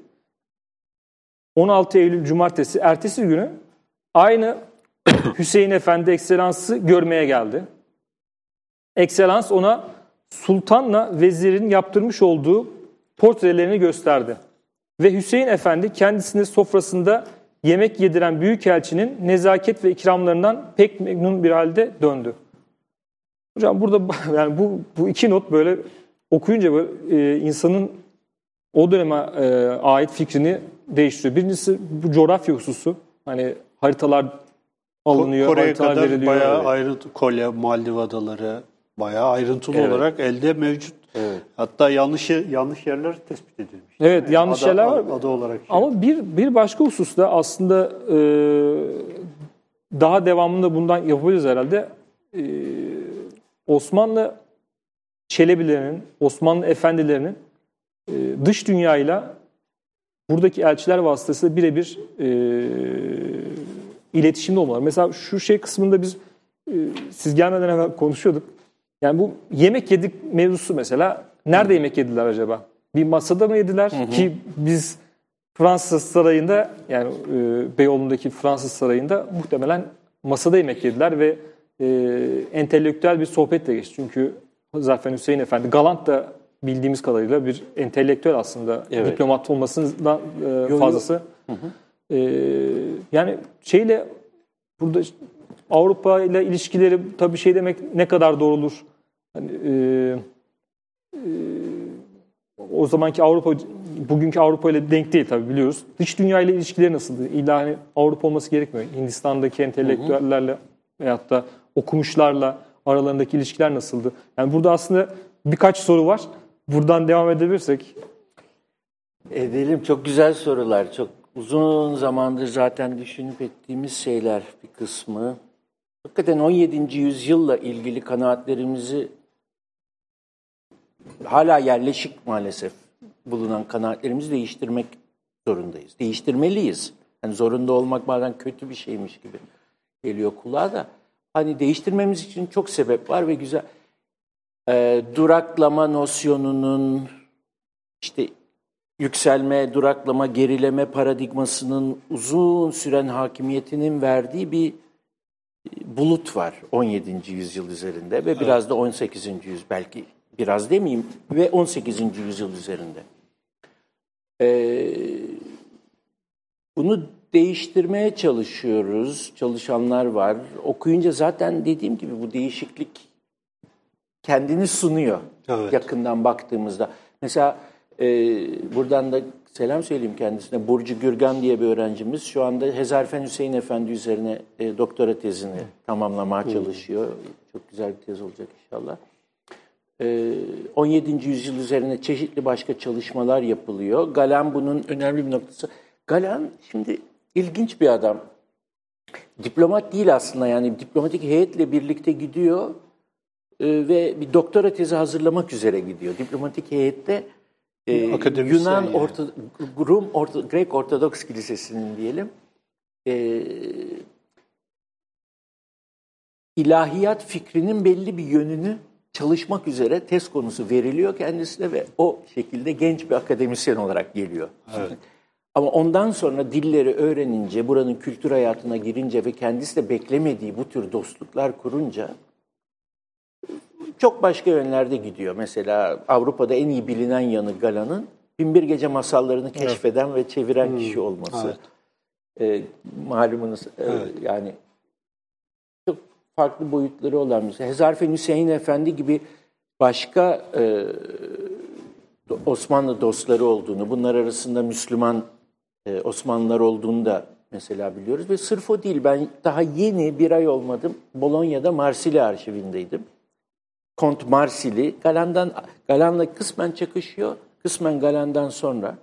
Speaker 3: 16 Eylül Cumartesi ertesi günü aynı Hüseyin Efendi Ekselansı görmeye geldi. Ekselans ona sultanla vezirin yaptırmış olduğu portrelerini gösterdi. Ve Hüseyin Efendi kendisine sofrasında yemek yediren büyükelçinin nezaket ve ikramlarından pek memnun bir halde döndü. Hocam burada yani bu, bu iki not böyle okuyunca böyle, e, insanın o döneme e, ait fikrini değiştiriyor. Birincisi bu coğrafya hususu. Hani haritalar alınıyor,
Speaker 2: Kore'ye
Speaker 3: haritalar
Speaker 2: kadar
Speaker 3: veriliyor.
Speaker 2: bayağı ayrıntı, Kolye, Maldiv adaları bayağı ayrıntılı
Speaker 1: Evet.
Speaker 2: olarak elde mevcut.
Speaker 1: Evet.
Speaker 2: Hatta yanlış yanlış yerler tespit edilmiş.
Speaker 3: Evet, yanlış
Speaker 2: Ada-
Speaker 3: yerler var.
Speaker 2: Ada olarak. şey.
Speaker 3: Ama bir bir başka hususta aslında e, daha devamında bundan yapabiliriz herhalde. E, Osmanlı Çelebilerinin, Osmanlı efendilerinin e, dış dünyayla buradaki elçiler vasıtasıyla birebir e, iletişimde olmaları. Mesela şu şey kısmında biz e, siz gelmeden evvel konuşuyorduk. Yani bu yemek yedik mevzusu mesela nerede yemek yediler acaba? Bir masada mı yediler ki biz Fransız sarayında yani e, Beyoğlu'ndaki Fransız sarayında muhtemelen masada yemek yediler ve e, entelektüel bir sohbetle geçti. Çünkü Zafer Hüseyin Efendi Galant da bildiğimiz kadarıyla bir entelektüel aslında
Speaker 1: Evet.
Speaker 3: diplomat olmasından e,
Speaker 1: yo.
Speaker 3: fazlası. E, yani şeyle burada Avrupa ile ilişkileri tabii şey demek ne kadar doğrudur? Hani, e, e, o zamanki Avrupa bugünkü Avrupa ile denk değil tabii biliyoruz. Dış dünya ile ilişkileri nasıldı? İlla hani Avrupa olması gerekmiyor. Hindistan'daki entelektüellerle veyahut da okumuşlarla aralarındaki ilişkiler nasıldı? Yani burada aslında birkaç soru var. Buradan devam edebilirsek.
Speaker 1: Edelim. Çok güzel sorular. Çok uzun zamandır zaten düşünüp ettiğimiz şeyler bir kısmı. Hakikaten 17. yüzyılla ilgili kanaatlerimizi hala yerleşik maalesef bulunan kanaatlerimizi değiştirmek zorundayız. Değiştirmeliyiz. Yani zorunda olmak bazen kötü bir şeymiş gibi geliyor kulağa da. Hani değiştirmemiz için çok sebep var ve güzel. Ee, duraklama nosyonunun işte yükselme, duraklama, gerileme paradigmasının uzun süren hakimiyetinin verdiği bir bulut var 17. yüzyıl üzerinde ve biraz da 18. yüzyıl belki biraz demeyeyim ve 18. yüzyıl üzerinde. Ee, bunu değiştirmeye çalışıyoruz. Çalışanlar var. Okuyunca zaten dediğim gibi bu değişiklik kendini sunuyor
Speaker 2: Evet.
Speaker 1: yakından baktığımızda. Mesela e, buradan da selam söyleyeyim kendisine. Burcu Gürgan diye bir öğrencimiz şu anda Hezarfen Hüseyin Efendi üzerine e, doktora tezini tamamlamaya çalışıyor. Çok güzel bir tez olacak inşallah. Ee, 17. yüzyıl üzerine çeşitli başka çalışmalar yapılıyor. Galen bunun önemli bir noktası. Galen şimdi ilginç bir adam. Diplomat değil aslında yani diplomatik heyetle birlikte gidiyor e, ve bir doktora tezi hazırlamak üzere gidiyor. Diplomatik heyette e,
Speaker 2: Akademisyen
Speaker 1: Yunan
Speaker 2: yani.
Speaker 1: Orta, Rum Orta, Grek Ortodoks Kilisesi'nin diyelim e, ilahiyat fikrinin belli bir yönünü çalışmak üzere test konusu veriliyor kendisine ve o şekilde genç bir akademisyen olarak geliyor. Ama ondan sonra dilleri öğrenince, buranın kültür hayatına girince ve kendisi de beklemediği bu tür dostluklar kurunca çok başka yönlerde gidiyor. Mesela Avrupa'da en iyi bilinen yanı Gala'nın Binbir Gece masallarını keşfeden ve çeviren kişi olması. Ee, malumunuz e, yani farklı boyutları olan bir şey. Hüseyin Efendi gibi başka e, Osmanlı dostları olduğunu, bunlar arasında Müslüman e, Osmanlılar olduğunu da mesela biliyoruz. Ve sırf o değil, ben daha yeni bir ay olmadım Bolonya'da Marsili arşivindeydim. Kont Marsili, Galan'dan, Galan'la kısmen çakışıyor, kısmen Galan'dan sonra.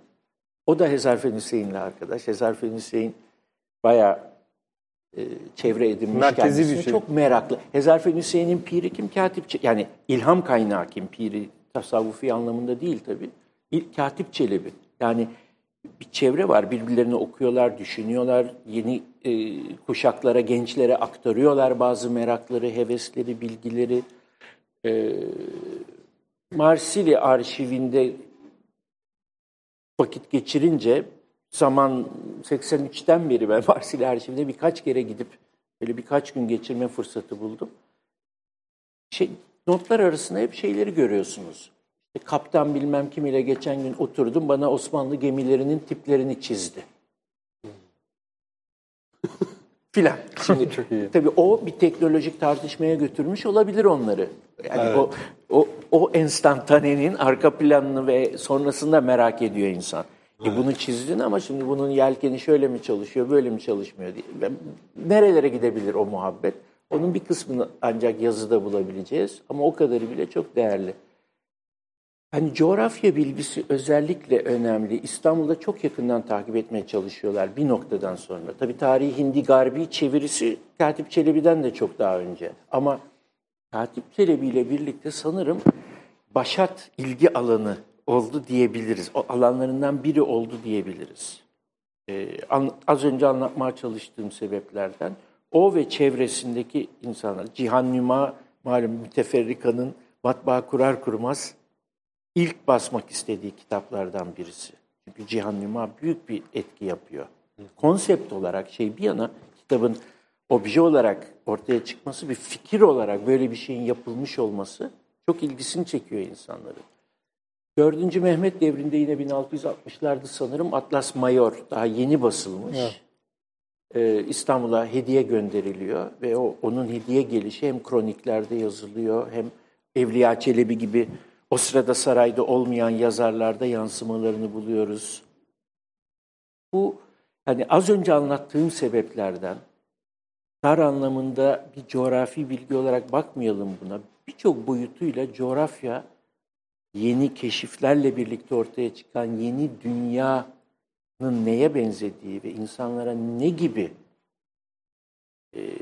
Speaker 1: O da Hezarfen Hüseyin'le arkadaş. Hezarfen Hüseyin bayağı çevre edinmiş
Speaker 3: Merkezi bir şey.
Speaker 1: Çok meraklı. Hezarfen Hüseyin'in piri kim? Katip Yani ilham kaynağı kim? Piri tasavvufi anlamında değil tabii. İlk Katip Çelebi. Yani bir çevre var. Birbirlerini okuyorlar, düşünüyorlar. Yeni e, kuşaklara, gençlere aktarıyorlar bazı merakları, hevesleri, bilgileri. E, Marsili arşivinde vakit geçirince zaman 83'ten beri ben Marsili arşivinde birkaç kere gidip böyle birkaç gün geçirme fırsatı buldum. Şey, notlar arasında hep şeyleri görüyorsunuz. İşte kaptan bilmem kim ile geçen gün oturdum bana Osmanlı gemilerinin tiplerini çizdi. Filan. Şimdi tabii o bir teknolojik tartışmaya götürmüş olabilir onları. Yani o o o enstantanenin arka planını ve sonrasında merak ediyor insan. E bunu çizdin ama şimdi bunun yelkeni şöyle mi çalışıyor, böyle mi çalışmıyor diye. Nerelere gidebilir o muhabbet? Onun bir kısmını ancak yazıda bulabileceğiz ama o kadarı bile çok değerli. Hani coğrafya bilgisi özellikle önemli. İstanbul'da çok yakından takip etmeye çalışıyorlar bir noktadan sonra. Tabii tarihi Hindi Garbi çevirisi Katip Çelebi'den de çok daha önce. Ama Katip Çelebi ile birlikte sanırım başat ilgi alanı oldu diyebiliriz. O alanlarından biri oldu diyebiliriz. Ee, az önce anlatmaya çalıştığım sebeplerden o ve çevresindeki insanlar, Cihan Nüma malum müteferrikanın matbaa kurar kurmaz ilk basmak istediği kitaplardan birisi. Çünkü Cihan Nüma büyük bir etki yapıyor. Konsept olarak şey bir yana kitabın obje olarak ortaya çıkması bir fikir olarak böyle bir şeyin yapılmış olması çok ilgisini çekiyor insanların. 4. Mehmet devrinde yine 1660'larda sanırım Atlas Mayor daha yeni basılmış. Ee, İstanbul'a hediye gönderiliyor ve o onun hediye gelişi hem kroniklerde yazılıyor hem Evliya Çelebi gibi o sırada sarayda olmayan yazarlarda yansımalarını buluyoruz. Bu hani az önce anlattığım sebeplerden dar anlamında bir coğrafi bilgi olarak bakmayalım buna. Birçok boyutuyla coğrafya yeni keşiflerle birlikte ortaya çıkan yeni dünyanın neye benzediği ve insanlara ne gibi e,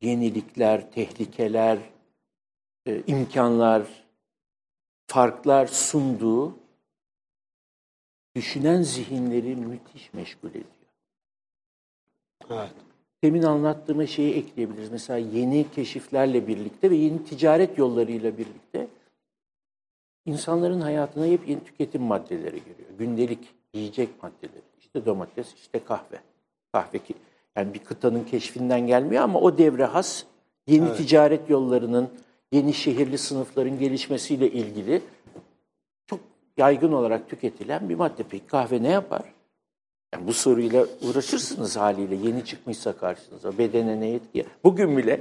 Speaker 1: yenilikler, tehlikeler, e, imkanlar, farklar sunduğu düşünen zihinleri müthiş meşgul ediyor.
Speaker 2: Evet.
Speaker 1: Demin anlattığım şeyi ekleyebiliriz. Mesela yeni keşiflerle birlikte ve yeni ticaret yollarıyla birlikte insanların hayatına hep yeni tüketim maddeleri giriyor. Gündelik yiyecek maddeleri. İşte domates, işte kahve. Kahve ki yani bir kıtanın keşfinden gelmiyor ama o devre has yeni ticaret yollarının, yeni şehirli sınıfların gelişmesiyle ilgili çok yaygın olarak tüketilen bir madde. Peki kahve ne yapar? Yani bu soruyla uğraşırsınız haliyle yeni çıkmışsa karşınıza. Bedene ne etki? Bugün bile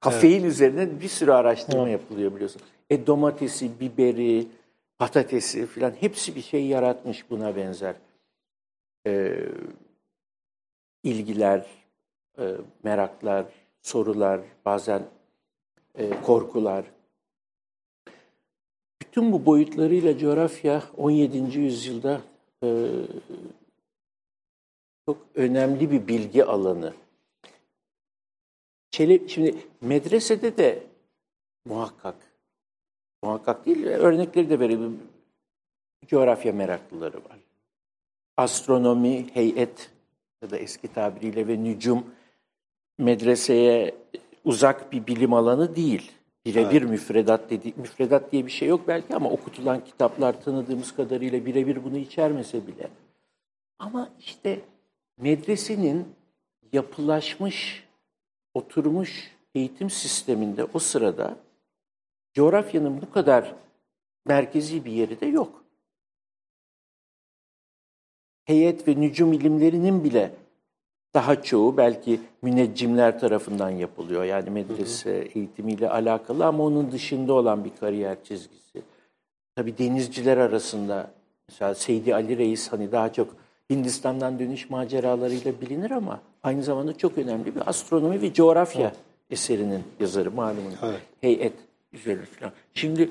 Speaker 1: kafein üzerine bir sürü araştırma yapılıyor biliyorsun. E domatesi, biberi, patatesi filan hepsi bir şey yaratmış buna benzer. Ee, ilgiler, e, meraklar, sorular, bazen e, korkular. bütün bu boyutlarıyla coğrafya 17. yüzyılda e, çok önemli bir bilgi alanı. Çelebi, şimdi medresede de muhakkak, muhakkak değil, örnekleri de verelim. Coğrafya meraklıları var. Astronomi, heyet ya da eski tabiriyle ve nücum medreseye uzak bir bilim alanı değil. Birebir evet. müfredat dedi müfredat diye bir şey yok belki ama okutulan kitaplar tanıdığımız kadarıyla birebir bunu içermese bile. Ama işte medresenin yapılaşmış, oturmuş eğitim sisteminde o sırada coğrafyanın bu kadar merkezi bir yeri de yok. Heyet ve nücum ilimlerinin bile daha çoğu belki müneccimler tarafından yapılıyor. Yani medrese hı hı. eğitimiyle alakalı ama onun dışında olan bir kariyer çizgisi. Tabii denizciler arasında mesela Seydi Ali Reis hani daha çok Hindistan'dan dönüş maceralarıyla bilinir ama aynı zamanda çok önemli bir astronomi ve coğrafya evet. eserinin yazarı malumun. Evet. Heyet üzerine falan. Şimdi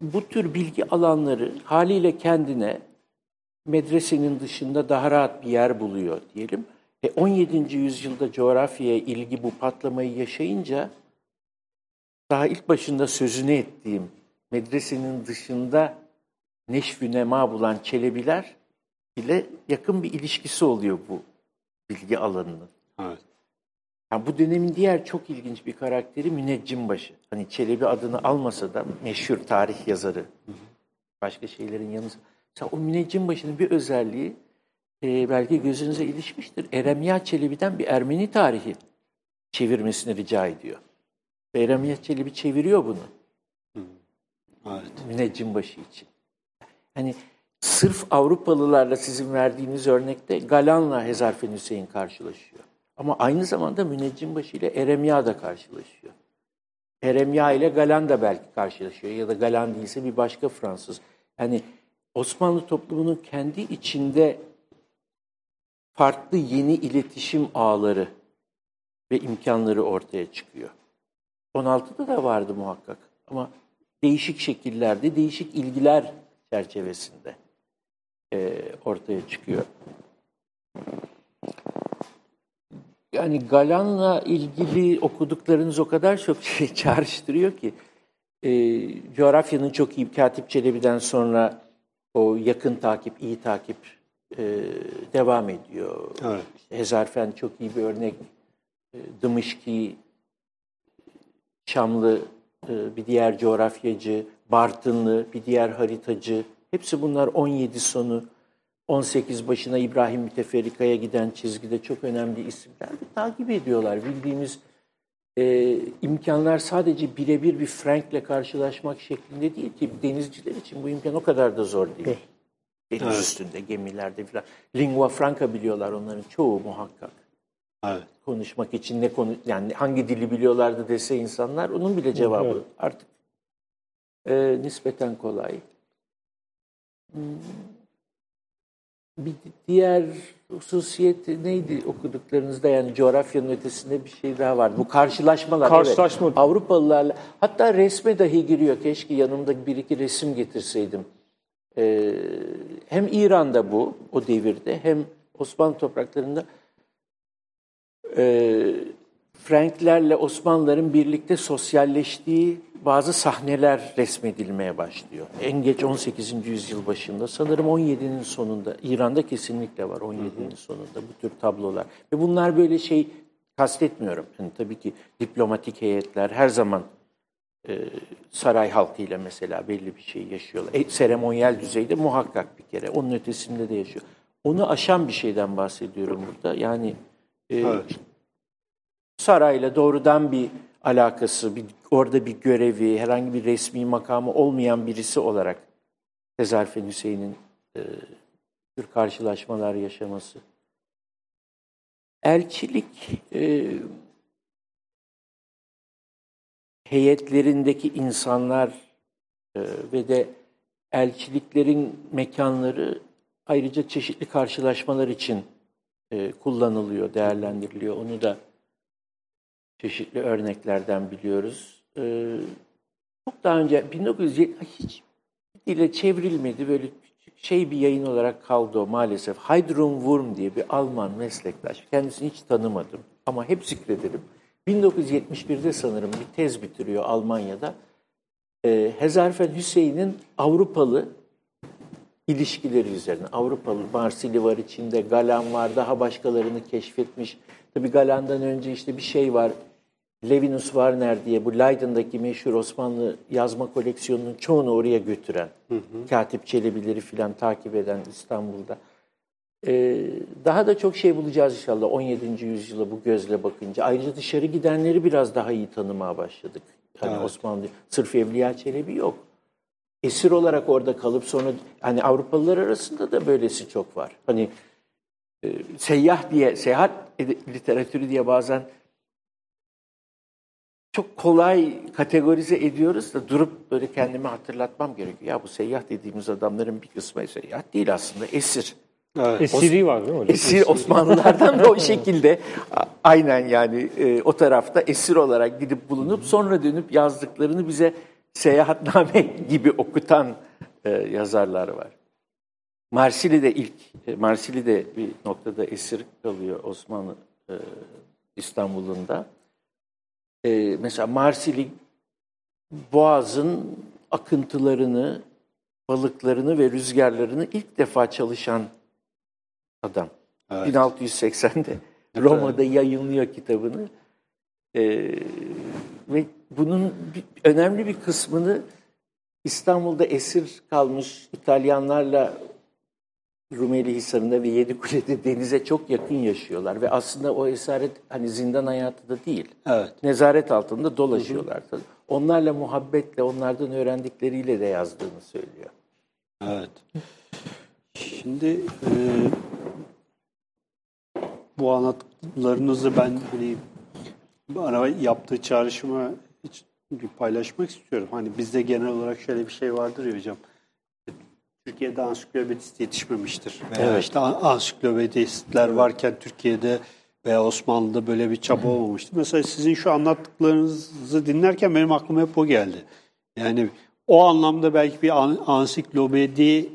Speaker 1: bu tür bilgi alanları haliyle kendine medresenin dışında daha rahat bir yer buluyor diyelim. E 17. yüzyılda coğrafyaya ilgi bu patlamayı yaşayınca daha ilk başında sözünü ettiğim medresenin dışında neşvü nema bulan Çelebiler ile yakın bir ilişkisi oluyor bu bilgi alanının. Evet. Yani bu dönemin diğer çok ilginç bir karakteri Müneccimbaşı. Hani Çelebi adını almasa da meşhur tarih yazarı. Başka şeylerin yanında. Mesela o Müneccimbaşı'nın bir özelliği e, belki gözünüze ilişmiştir. Eremya Çelebi'den bir Ermeni tarihi çevirmesini rica ediyor. Ve Eremya Çelebi çeviriyor bunu. Evet. Müneccimbaşı için. Hani sırf Avrupalılarla sizin verdiğiniz örnekte Galan'la Hezarfen Hüseyin karşılaşıyor. Ama aynı zamanda Müneccimbaşı ile Eremya da karşılaşıyor. Eremya ile Galan da belki karşılaşıyor ya da Galan değilse bir başka Fransız. Yani Osmanlı toplumunun kendi içinde farklı yeni iletişim ağları ve imkanları ortaya çıkıyor. 16'da da vardı muhakkak ama değişik şekillerde, değişik ilgiler çerçevesinde e, ortaya çıkıyor. Yani Galan'la ilgili okuduklarınız o kadar çok şey çağrıştırıyor ki e, coğrafyanın çok iyi Katip Çelebi'den sonra o yakın takip, iyi takip e, devam ediyor. Evet. Hezarfen çok iyi bir örnek. E, Dımışki, Şamlı e, bir diğer coğrafyacı, Bartınlı bir diğer haritacı. Hepsi bunlar 17 sonu, 18 başına İbrahim Müteferrika'ya giden çizgide çok önemli isimler. Takip ediyorlar. Bildiğimiz e, imkanlar sadece birebir bir Frank'le karşılaşmak şeklinde değil ki denizciler için bu imkan o kadar da zor değil. Deniz evet. üstünde, gemilerde falan. Lingua franca biliyorlar onların çoğu muhakkak. Evet. Konuşmak için ne konu yani hangi dili biliyorlardı dese insanlar onun bile cevabı evet. artık e, nispeten kolay. Hmm. Bir diğer hususiyet neydi okuduklarınızda yani coğrafyanın ötesinde bir şey daha var. Bu karşılaşmalar.
Speaker 3: Karşılaşma.
Speaker 1: Evet, Avrupalılarla hatta resme dahi giriyor. Keşke yanımda bir iki resim getirseydim. Ee, hem İran'da bu o devirde hem Osmanlı topraklarında e, Franklerle Osmanlıların birlikte sosyalleştiği bazı sahneler resmedilmeye başlıyor. En geç 18. yüzyıl başında sanırım 17'nin sonunda İran'da kesinlikle var 17'nin sonunda bu tür tablolar. Ve bunlar böyle şey kastetmiyorum. Yani tabii ki diplomatik heyetler her zaman e, saray halkıyla mesela belli bir şey yaşıyorlar. E, seremonyel düzeyde muhakkak bir kere. Onun ötesinde de yaşıyor. Onu aşan bir şeyden bahsediyorum burada. Yani e, evet. Sarayla doğrudan bir alakası, bir, orada bir görevi, herhangi bir resmi makamı olmayan birisi olarak Tezarfen Hüseyin'in e, tür karşılaşmalar yaşaması. Elçilik e, heyetlerindeki insanlar e, ve de elçiliklerin mekanları ayrıca çeşitli karşılaşmalar için e, kullanılıyor, değerlendiriliyor. Onu da çeşitli örneklerden biliyoruz. E, çok daha önce 1970 hiç dile çevrilmedi böyle şey bir yayın olarak kaldı o maalesef. Heidrun Wurm diye bir Alman meslektaş. Kendisini hiç tanımadım ama hep zikrederim. 1971'de sanırım bir tez bitiriyor Almanya'da. Ee, Hezarfen Hüseyin'in Avrupalı ilişkileri üzerine. Avrupalı Marsili var içinde, Galan var, daha başkalarını keşfetmiş. Tabii Galan'dan önce işte bir şey var. Levinus Warner diye bu Leiden'daki meşhur Osmanlı yazma koleksiyonunun çoğunu oraya götüren, hı hı. Katip Çelebileri filan takip eden İstanbul'da. Ee, daha da çok şey bulacağız inşallah 17. yüzyıla bu gözle bakınca. Ayrıca dışarı gidenleri biraz daha iyi tanımaya başladık. Hani evet. Osmanlı, sırf Evliya Çelebi yok. Esir olarak orada kalıp sonra hani Avrupalılar arasında da böylesi çok var. Hani e, seyyah diye, seyahat literatürü diye bazen çok kolay kategorize ediyoruz da durup böyle kendime hatırlatmam gerekiyor. Ya bu seyyah dediğimiz adamların bir kısmı seyyah değil aslında esir.
Speaker 3: Evet. Esiri var değil mi hocam?
Speaker 1: Esir Osmanlılardan da o şekilde aynen yani e, o tarafta esir olarak gidip bulunup sonra dönüp yazdıklarını bize seyahatname gibi okutan e, yazarlar var. Marsili'de ilk, e, Marsili'de bir noktada esir kalıyor Osmanlı e, İstanbul'unda. E, mesela Marsili Boğaz'ın akıntılarını, balıklarını ve rüzgarlarını ilk defa çalışan adam. Evet. 1680'de Roma'da yayınlıyor kitabını. Ee, ve bunun bir, önemli bir kısmını İstanbul'da esir kalmış İtalyanlarla Rumeli Hisarı'nda ve Yedikule'de denize çok yakın yaşıyorlar ve aslında o esaret hani zindan hayatı da değil.
Speaker 2: Evet.
Speaker 1: Nezaret altında dolaşıyorlar. Hı hı. Onlarla muhabbetle, onlardan öğrendikleriyle de yazdığını söylüyor.
Speaker 2: Evet. Şimdi e, bu anlattıklarınızı ben hani bana yaptığı çağrışımı hiç bir paylaşmak istiyorum. Hani bizde genel olarak şöyle bir şey vardır ya hocam. Türkiye'de ansiklopedist yetişmemiştir. Evet. işte ansiklopedistler varken Türkiye'de veya Osmanlı'da böyle bir çaba olmamıştı. Mesela sizin şu anlattıklarınızı dinlerken benim aklıma hep o geldi. Yani o anlamda belki bir ansiklopedi,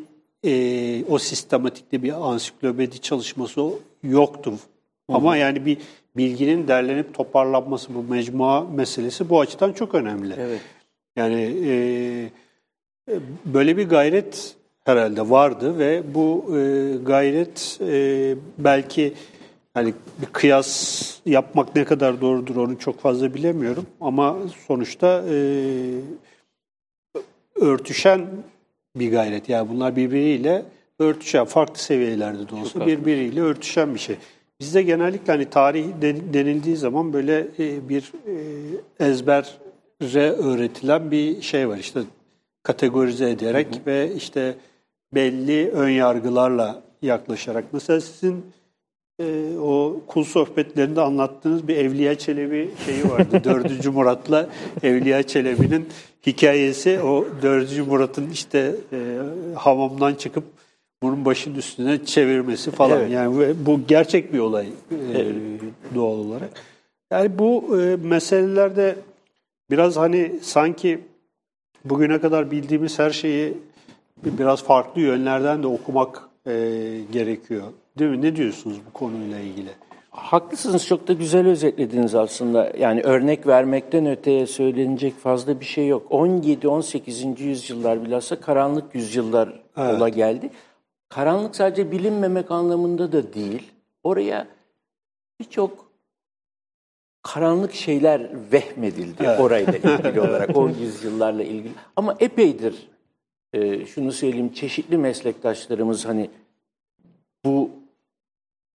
Speaker 2: e, o sistematikte bir ansiklopedi çalışması yoktu. Ama yani bir bilginin derlenip toparlanması bu mecmua meselesi bu açıdan çok önemli.
Speaker 1: Evet.
Speaker 2: Yani e, böyle bir gayret herhalde vardı ve bu e, gayret e, belki hani bir kıyas yapmak ne kadar doğrudur onu çok fazla bilemiyorum ama sonuçta e, örtüşen bir gayret yani bunlar birbiriyle örtüşen farklı seviyelerde de olsa birbiriyle örtüşen bir şey. Bizde genellikle hani tarih denildiği zaman böyle e, bir e, ezbere öğretilen bir şey var. İşte kategorize ederek hı hı. ve işte belli ön yargılarla yaklaşarak. Mesela sizin e, o kul sohbetlerinde anlattığınız bir Evliya Çelebi şeyi vardı. Dördüncü Murat'la Evliya Çelebi'nin hikayesi. O Dördüncü Murat'ın işte e, hamamdan çıkıp bunun başın üstüne çevirmesi falan. Evet. Yani bu gerçek bir olay e, doğal olarak. Yani bu e, meselelerde biraz hani sanki bugüne kadar bildiğimiz her şeyi biraz farklı yönlerden de okumak e, gerekiyor. Değil mi? Ne diyorsunuz bu konuyla ilgili?
Speaker 1: Haklısınız. Çok da güzel özetlediniz aslında. Yani örnek vermekten öteye söylenecek fazla bir şey yok. 17-18. yüzyıllar bilhassa karanlık yüzyıllar evet. ola geldi. Karanlık sadece bilinmemek anlamında da değil. Oraya birçok karanlık şeyler vehmedildi evet. orayla ilgili olarak, o yüzyıllarla ilgili. Ama epeydir e, şunu söyleyeyim, çeşitli meslektaşlarımız hani bu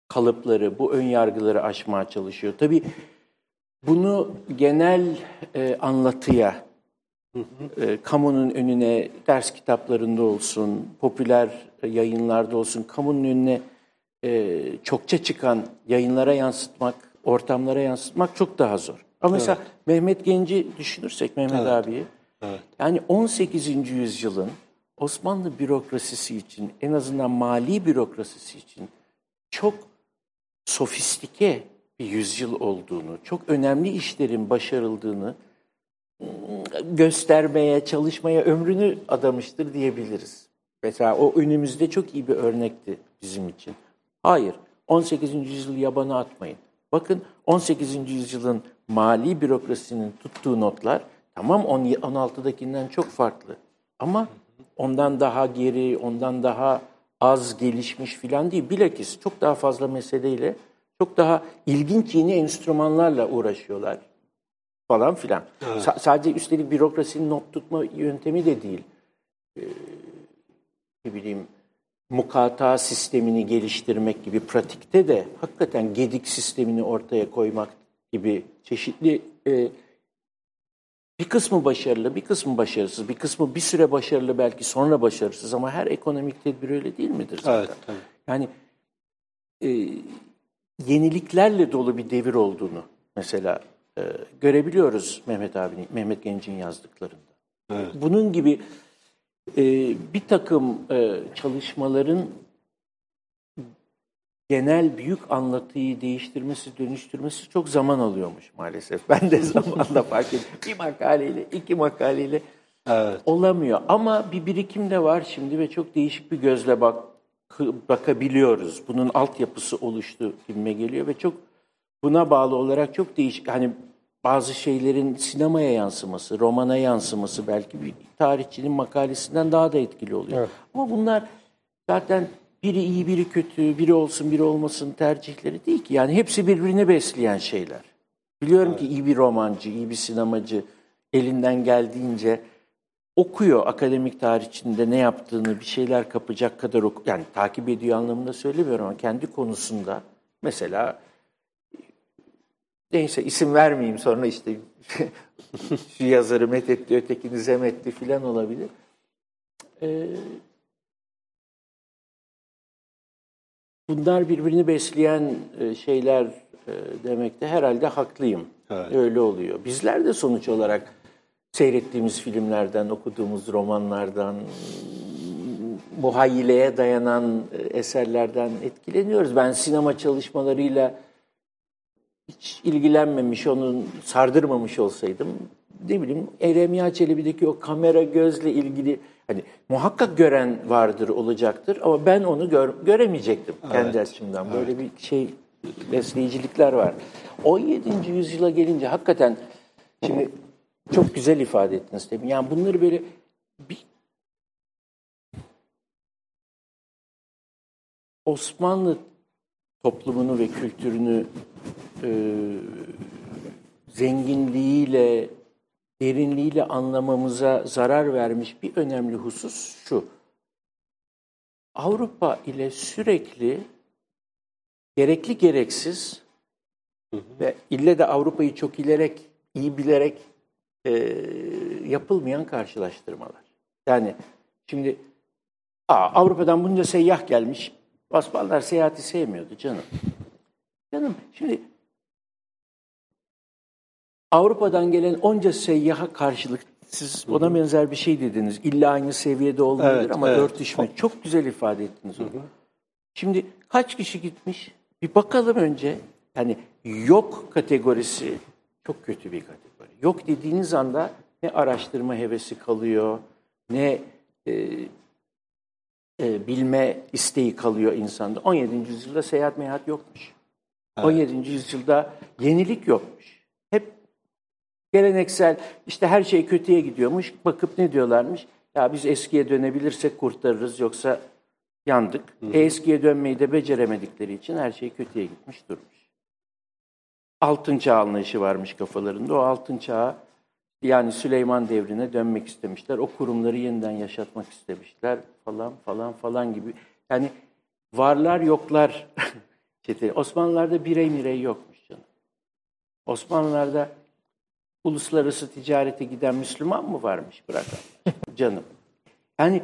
Speaker 1: kalıpları, bu ön yargıları aşmaya çalışıyor. Tabii bunu genel e, anlatıya, e, kamunun önüne ders kitaplarında olsun, popüler yayınlarda olsun, kamunun önüne e, çokça çıkan yayınlara yansıtmak, ortamlara yansıtmak çok daha zor. Ama mesela evet. Mehmet Genci düşünürsek Mehmet evet. abiyi, evet. yani 18. yüzyılın Osmanlı bürokrasisi için, en azından mali bürokrasisi için çok sofistike bir yüzyıl olduğunu, çok önemli işlerin başarıldığını göstermeye, çalışmaya ömrünü adamıştır diyebiliriz. Mesela o önümüzde çok iyi bir örnekti bizim için. Hayır, 18. yüzyılı yabana atmayın. Bakın 18. yüzyılın mali bürokrasinin tuttuğu notlar tamam 16'dakinden çok farklı. Ama ondan daha geri, ondan daha az gelişmiş filan değil. Bilakis çok daha fazla meseleyle, çok daha ilginç yeni enstrümanlarla uğraşıyorlar falan filan. Sa- sadece üstelik bürokrasinin not tutma yöntemi de değil. Ee, ne bileyim mukata sistemini geliştirmek gibi pratikte de hakikaten gedik sistemini ortaya koymak gibi çeşitli e, bir kısmı başarılı, bir kısmı başarısız, bir kısmı bir süre başarılı belki sonra başarısız ama her ekonomik tedbir öyle değil midir zaten?
Speaker 2: Evet, tabii.
Speaker 1: Yani e, yeniliklerle dolu bir devir olduğunu mesela e, görebiliyoruz Mehmet abinin, Mehmet Genç'in yazdıklarında.
Speaker 2: Evet.
Speaker 1: Bunun gibi e, bir takım e, çalışmaların genel büyük anlatıyı değiştirmesi, dönüştürmesi çok zaman alıyormuş maalesef. Ben de zamanla fark ettim. Bir makaleyle, iki makaleyle
Speaker 2: Evet.
Speaker 1: olamıyor. Ama bir birikim de var şimdi ve çok değişik bir gözle bak bakabiliyoruz. Bunun altyapısı oluştu gibime geliyor ve çok buna bağlı olarak çok değişik hani bazı şeylerin sinemaya yansıması, romana yansıması belki bir tarihçinin makalesinden daha da etkili oluyor.
Speaker 3: Evet.
Speaker 1: Ama bunlar zaten biri iyi, biri kötü, biri olsun, biri olmasın tercihleri değil ki. Yani hepsi birbirini besleyen şeyler. Biliyorum ki iyi bir romancı, iyi bir sinemacı elinden geldiğince okuyor akademik tarihçinde ne yaptığını bir şeyler kapacak kadar oku yani takip ediyor anlamında söylemiyorum ama kendi konusunda mesela neyse isim vermeyeyim sonra işte şu yazarı methetti ötekini zemetti filan olabilir. Ee, bunlar birbirini besleyen e, şeyler e, demekte herhalde haklıyım.
Speaker 2: Evet.
Speaker 1: Öyle oluyor. Bizler de sonuç olarak seyrettiğimiz filmlerden, okuduğumuz romanlardan, muhayyileye dayanan e, eserlerden etkileniyoruz. Ben sinema çalışmalarıyla hiç ilgilenmemiş, onun sardırmamış olsaydım ne bileyim Eremya Çelebi'deki o kamera gözle ilgili hani muhakkak gören vardır olacaktır ama ben onu gör, göremeyecektim kendi açımdan. Böyle bir şey besleyicilikler var. 17. yüzyıla gelince hakikaten şimdi çok güzel ifade ettiniz tabii. Yani bunları böyle bir Osmanlı toplumunu ve kültürünü e, zenginliğiyle, derinliğiyle anlamamıza zarar vermiş bir önemli husus şu. Avrupa ile sürekli gerekli gereksiz ve ille de Avrupa'yı çok ilerek, iyi bilerek e, yapılmayan karşılaştırmalar. Yani şimdi aa, Avrupa'dan bunca seyyah gelmiş. Osmanlılar seyahati sevmiyordu canım. Canım şimdi Avrupa'dan gelen onca seyyaha karşılık siz ona benzer bir şey dediniz. İlla aynı seviyede olmayabilir
Speaker 2: Evet,
Speaker 1: ama
Speaker 2: evet.
Speaker 1: örtüşme. Çok güzel ifade ettiniz onu. Şimdi kaç kişi gitmiş? Bir bakalım önce. Yani yok kategorisi çok kötü bir kategori. Yok dediğiniz anda ne araştırma hevesi kalıyor, ne e, e, bilme isteği kalıyor insanda. 17. yüzyılda seyahat meyahat yokmuş. 17. yüzyılda yenilik yokmuş. Geleneksel işte her şey kötüye gidiyormuş. Bakıp ne diyorlarmış? Ya biz eskiye dönebilirsek kurtarırız yoksa yandık. E, eskiye dönmeyi de beceremedikleri için her şey kötüye gitmiş durmuş. Altın çağ anlayışı varmış kafalarında. O altın çağa yani Süleyman devrine dönmek istemişler. O kurumları yeniden yaşatmak istemişler falan falan falan gibi. Yani varlar yoklar çeteli. Osmanlılarda birey mirey yokmuş canım. Osmanlılarda uluslararası ticarete giden Müslüman mı varmış bırak canım. Yani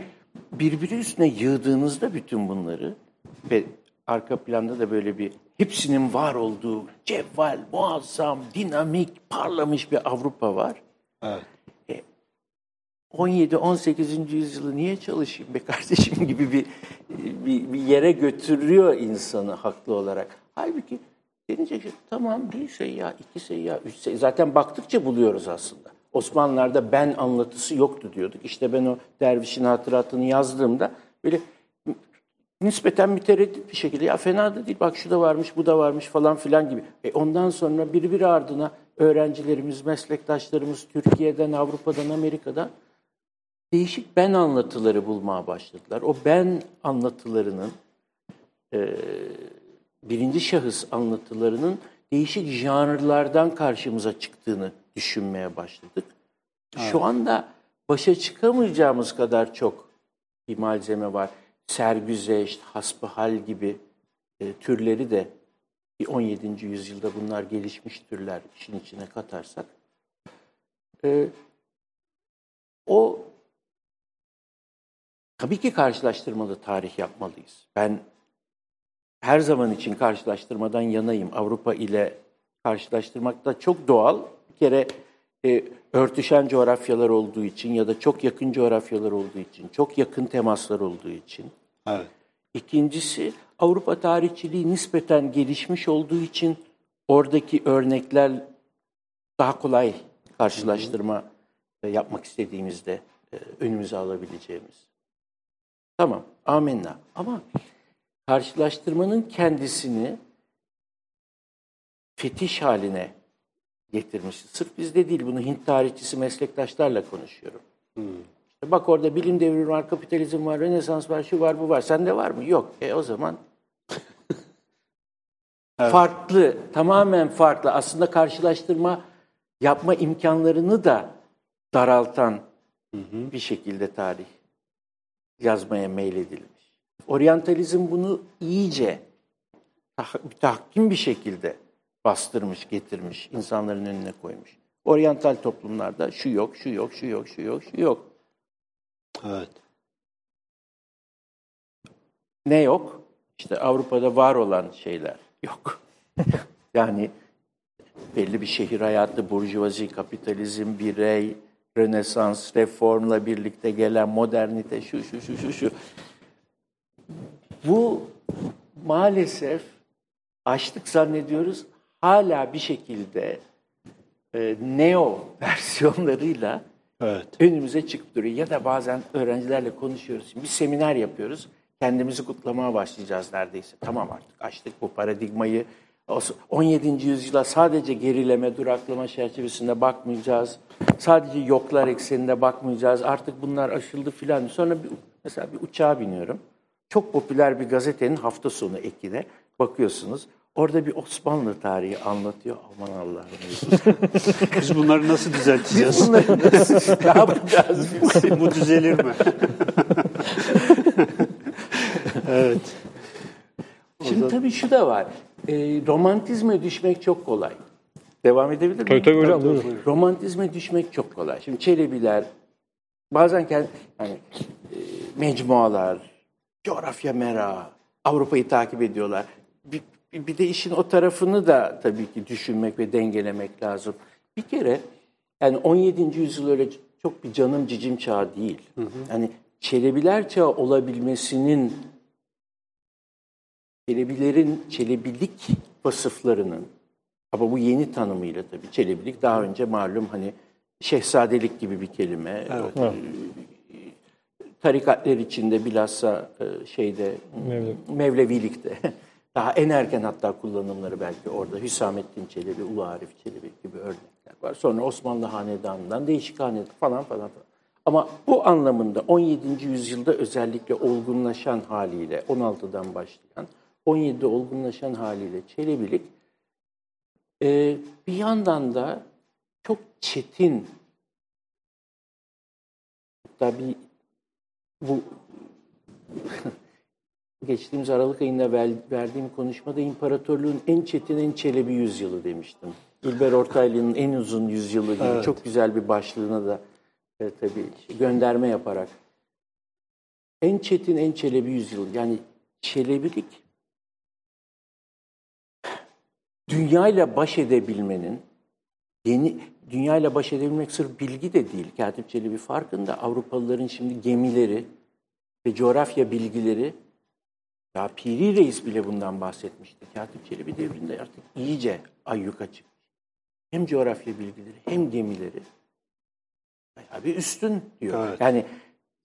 Speaker 1: birbiri üstüne yığdığınızda bütün bunları ve arka planda da böyle bir hepsinin var olduğu cevval, muazzam, dinamik, parlamış bir Avrupa var.
Speaker 2: Evet.
Speaker 1: 17-18. yüzyılı niye çalışayım be kardeşim gibi bir, bir, bir yere götürüyor insanı haklı olarak. Halbuki denecek şey, tamam bir seyyah, iki seyyah, üç seyyah. Zaten baktıkça buluyoruz aslında. Osmanlılar'da ben anlatısı yoktu diyorduk. İşte ben o dervişin hatıratını yazdığımda böyle nispeten mütereddit bir şekilde ya fena da değil bak şu da varmış bu da varmış falan filan gibi. E ondan sonra birbiri ardına öğrencilerimiz, meslektaşlarımız Türkiye'den, Avrupa'dan, Amerika'dan değişik ben anlatıları bulmaya başladılar. O ben anlatılarının e, birinci şahıs anlatılarının değişik janrlardan karşımıza çıktığını düşünmeye başladık. Şu anda başa çıkamayacağımız kadar çok bir malzeme var. Sergüzeşt, hasbihal gibi e, türleri de bir 17. yüzyılda bunlar gelişmiş türler işin içine katarsak e, o tabii ki karşılaştırmalı tarih yapmalıyız. Ben her zaman için karşılaştırmadan yanayım. Avrupa ile karşılaştırmak da çok doğal. Bir kere e, örtüşen coğrafyalar olduğu için ya da çok yakın coğrafyalar olduğu için, çok yakın temaslar olduğu için.
Speaker 2: Evet.
Speaker 1: İkincisi Avrupa tarihçiliği nispeten gelişmiş olduğu için oradaki örnekler daha kolay karşılaştırma e, yapmak istediğimizde e, önümüze alabileceğimiz. Tamam, amenna. Ama karşılaştırmanın kendisini fetiş haline getirmişiz. Sırf bizde değil, bunu Hint tarihçisi meslektaşlarla konuşuyorum. İşte bak orada bilim devrimi var, kapitalizm var, Rönesans var, şu var, bu var. Sende var mı? Yok. E o zaman farklı, tamamen farklı. Aslında karşılaştırma yapma imkanlarını da daraltan bir şekilde tarih yazmaya meyledilmiş. Oryantalizm bunu iyice tah- tahkim bir şekilde bastırmış, getirmiş, insanların önüne koymuş. Oryantal toplumlarda şu yok, şu yok, şu yok, şu yok, şu yok.
Speaker 2: Evet.
Speaker 1: Ne yok? İşte Avrupa'da var olan şeyler yok. yani belli bir şehir hayatı, burjuvazi, kapitalizm, birey, Rönesans, reformla birlikte gelen modernite, şu şu şu şu şu. Bu maalesef açlık zannediyoruz hala bir şekilde e, neo versiyonlarıyla
Speaker 2: Evet.
Speaker 1: önümüze çıkıp duruyor. Ya da bazen öğrencilerle konuşuyoruz. Şimdi bir seminer yapıyoruz. Kendimizi kutlamaya başlayacağız neredeyse. Tamam artık açtık bu paradigmayı. O 17. yüzyıla sadece gerileme, duraklama çerçevesinde bakmayacağız. Sadece yoklar ekseninde bakmayacağız. Artık bunlar aşıldı filan. Sonra bir, mesela bir uçağa biniyorum. Çok popüler bir gazetenin hafta sonu ekine bakıyorsunuz. Orada bir Osmanlı tarihi anlatıyor. Aman Allah'ım.
Speaker 2: Biz bunları nasıl düzelteceğiz?
Speaker 1: Bunları nasıl ne yapacağız biz?
Speaker 2: Bu düzelir mi? evet.
Speaker 1: Şimdi tabii şu da var. E, romantizme düşmek çok kolay. Devam edebilir miyim?
Speaker 3: Tabii tabii hocam buyurun.
Speaker 1: Romantizme düşmek çok kolay. Şimdi Çelebiler, bazen kendi, yani, e, mecmualar, coğrafya merağı, Avrupa'yı takip ediyorlar. Bir, bir de işin o tarafını da tabii ki düşünmek ve dengelemek lazım. Bir kere yani 17. yüzyıl öyle çok bir canım cicim çağı değil. Yani Çelebiler çağı olabilmesinin Çelebilerin çelebilik vasıflarının ama bu yeni tanımıyla tabii çelebilik daha önce malum hani şehzadelik gibi bir kelime.
Speaker 3: Evet.
Speaker 1: Tarikatlar içinde bilhassa e, şeyde
Speaker 3: Mevlevi.
Speaker 1: Mevlevilikte daha en erken hatta kullanımları belki orada Hüsamettin Çelebi, Ulu Arif Çelebi gibi örnekler var. Sonra Osmanlı Hanedanı'ndan değişik hanedan falan falan falan. Ama bu anlamında 17. yüzyılda özellikle olgunlaşan haliyle 16'dan başlayan 17'de olgunlaşan haliyle Çelebilik e, bir yandan da çok çetin hatta bir bu geçtiğimiz Aralık ayında ver- verdiğim konuşmada imparatorluğun en çetin en çelebi yüzyılı demiştim. İlber Ortaylı'nın en uzun yüzyılı gibi
Speaker 2: Evet.
Speaker 1: çok güzel bir başlığına da e, tabii gönderme yaparak. En çetin en çelebi yüzyıl yani çelebilik dünyayla baş edebilmenin yeni dünyayla baş edebilmek sırf bilgi de değil. Katip Çelebi farkında. Avrupalıların şimdi gemileri ve coğrafya bilgileri ya Piri Reis bile bundan bahsetmişti. Katip Çelebi devrinde artık iyice ayyuka çıkmış. Hem coğrafya bilgileri hem gemileri bayağı bir üstün diyor.
Speaker 2: Evet.
Speaker 1: Yani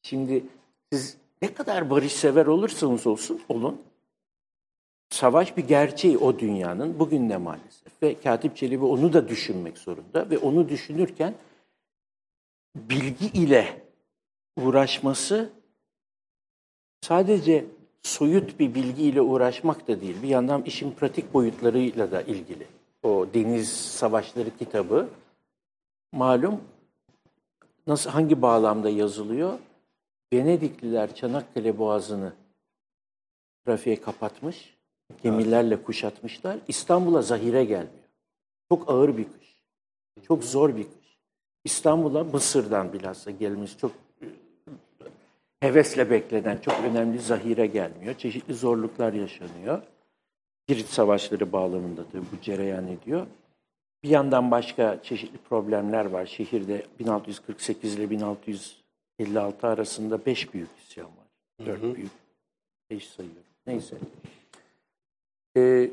Speaker 1: şimdi siz ne kadar barışsever olursanız olsun olun savaş bir gerçeği o dünyanın bugün de maalesef ve Katip Çelebi onu da düşünmek zorunda ve onu düşünürken bilgi ile uğraşması sadece soyut bir bilgiyle uğraşmak da değil. Bir yandan işin pratik boyutlarıyla da ilgili. O Deniz Savaşları kitabı malum nasıl hangi bağlamda yazılıyor? Venedikliler Çanakkale Boğazı'nı trafiğe kapatmış, gemilerle kuşatmışlar. İstanbul'a zahire gelmiyor. Çok ağır bir kış. Çok zor bir kış. İstanbul'a Mısır'dan bilhassa gelmiş çok e, hevesle beklenen çok önemli zahire gelmiyor. Çeşitli zorluklar yaşanıyor. Girit Savaşları bağlamında da bu cereyan ediyor. Bir yandan başka çeşitli problemler var. Şehirde 1648 ile 1656 arasında beş büyük isyan var. Dört büyük. Beş sayıyorum. Neyse. Ee,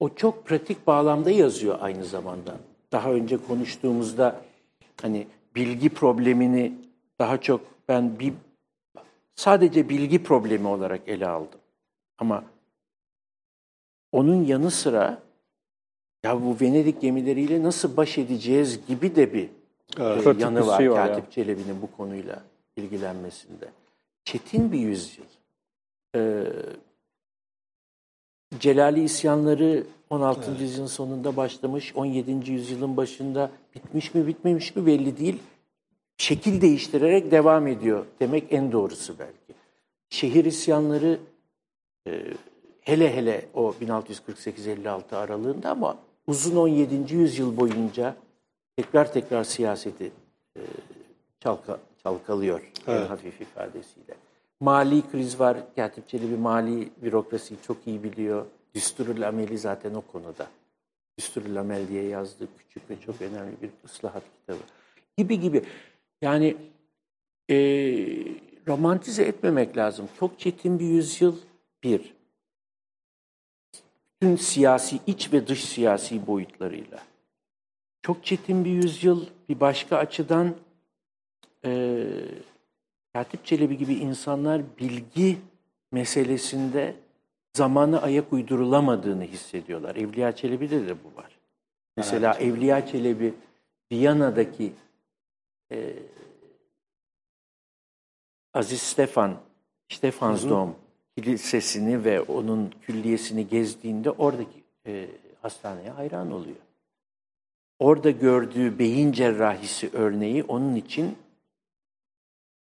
Speaker 1: o çok pratik bağlamda yazıyor aynı zamanda. Daha önce konuştuğumuzda hani bilgi problemini daha çok ben bir sadece bilgi problemi olarak ele aldım. Ama onun yanı sıra ya bu Venedik gemileriyle nasıl baş edeceğiz gibi de bir e,
Speaker 3: Pratik
Speaker 1: yanı var
Speaker 3: şey
Speaker 1: Katip
Speaker 3: ya.
Speaker 1: Çelebi'nin bu konuyla ilgilenmesinde. Çetin bir yüzyıl. Ee, Celali isyanları 16. yüzyılın sonunda başlamış, 17. yüzyılın başında bitmiş mi bitmemiş mi belli değil. Şekil değiştirerek devam ediyor demek en doğrusu belki. Şehir isyanları e, hele hele o 1648-56 aralığında ama uzun 17. yüzyıl boyunca tekrar tekrar siyaseti e, çalka, çalkalıyor en
Speaker 2: Evet.
Speaker 1: hafif ifadesiyle. Mali kriz var. Katip Çelebi mali bürokrasiyi çok iyi biliyor. Düsturul Ameli zaten o konuda. Düsturul Amel diye yazdığı küçük ve çok önemli bir ıslahat kitabı. Gibi gibi. Yani e, romantize etmemek lazım. Çok çetin bir yüzyıl bir. Bütün siyasi, iç ve dış siyasi boyutlarıyla. Çok çetin bir yüzyıl bir başka açıdan e, Katip Çelebi gibi insanlar bilgi meselesinde zamana ayak uydurulamadığını hissediyorlar. Evliya Çelebi'de de bu var. Mesela Evliya Çelebi Viyana'daki e, Aziz Stefan, Stefansdom kilisesini ve onun külliyesini gezdiğinde oradaki e, hastaneye hayran oluyor. Orada gördüğü beyin cerrahisi örneği onun için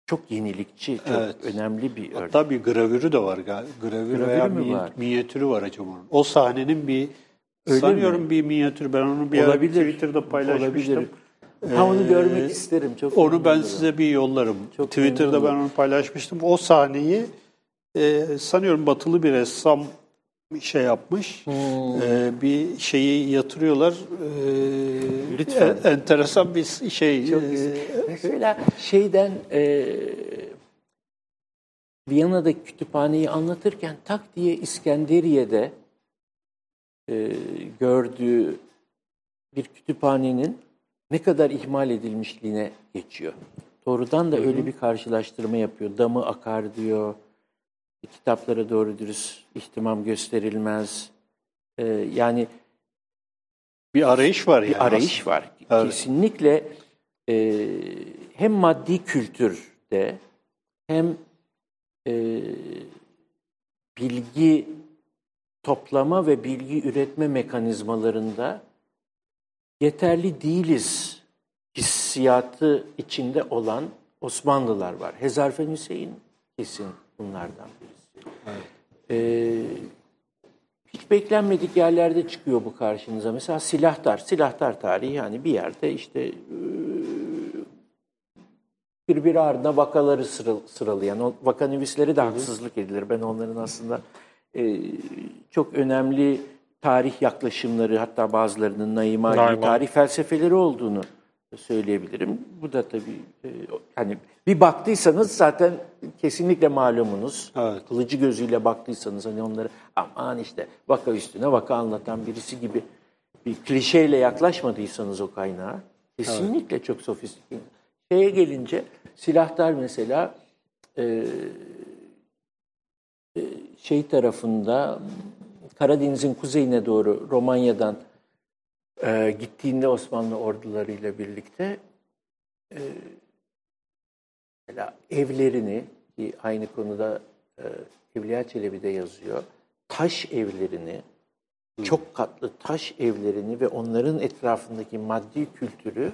Speaker 1: çok yenilikçi, çok
Speaker 2: Evet.
Speaker 1: önemli bir örnek.
Speaker 2: Hatta bir gravürü de var galiba. Gravür
Speaker 1: Gravürü
Speaker 2: veya mi-
Speaker 1: var?
Speaker 2: minyatürü var acaba onun. O sahnenin bir
Speaker 1: Öyle
Speaker 2: sanıyorum
Speaker 1: mi?
Speaker 2: bir minyatür. Ben onu bir
Speaker 1: Olabilir.
Speaker 2: Twitter'da paylaşmıştım.
Speaker 1: Olabilir. Ha onu
Speaker 2: Ee,
Speaker 1: görmek isterim. Çok
Speaker 2: Onu ben
Speaker 1: memnun
Speaker 2: size bir yollarım.
Speaker 1: Çok
Speaker 2: Twitter'da ben onu paylaşmıştım. O sahneyi e, sanıyorum batılı bir ressam şey yapmış.
Speaker 1: Hmm.
Speaker 2: E, bir şeyi yatırıyorlar. E,
Speaker 1: Lütfen.
Speaker 2: en- enteresan bir şey.
Speaker 1: Çok
Speaker 2: E,
Speaker 1: güzel. Mesela şeyden e, Viyana'daki kütüphaneyi anlatırken tak diye İskenderiye'de e, gördüğü bir kütüphanenin ne kadar ihmal edilmişliğine geçiyor. Doğrudan da öyle bir karşılaştırma yapıyor. Damı akar diyor. Kitaplara doğru dürüst ihtimam gösterilmez. E, yani
Speaker 2: bir arayış var yani.
Speaker 1: bir arayış var.
Speaker 2: Evet.
Speaker 1: Kesinlikle e, hem maddi kültürde hem e, bilgi toplama ve bilgi üretme mekanizmalarında yeterli değiliz hissiyatı içinde olan Osmanlılar var. Hezarfen Hüseyin kesin bunlardan birisi. Ee, hiç beklenmedik yerlerde çıkıyor bu karşınıza. Mesela silahtar, silahtar tarihi yani bir yerde işte e, birbiri ardına vakaları sıra- sıralayan, o vakanüvislere de haksızlık edilir. Ben onların aslında e, çok önemli tarih yaklaşımları hatta bazılarının Naima gibi
Speaker 3: Naima.
Speaker 1: tarih felsefeleri olduğunu söyleyebilirim. Bu da tabii e, hani bir baktıysanız zaten kesinlikle malumunuz.
Speaker 2: Evet.
Speaker 1: Kılıcı gözüyle baktıysanız hani onları aman işte vaka üstüne vaka anlatan birisi gibi bir klişeyle yaklaşmadıysanız o kaynağa kesinlikle çok sofistike. Şeye gelince silahlar mesela e, e, şey tarafında Karadeniz'in kuzeyine doğru Romanya'dan e, gittiğinde Osmanlı ordularıyla birlikte e, mesela evlerini ki aynı konuda e, Evliya Çelebi de yazıyor. Taş evlerini, çok katlı taş evlerini ve onların etrafındaki maddi kültürü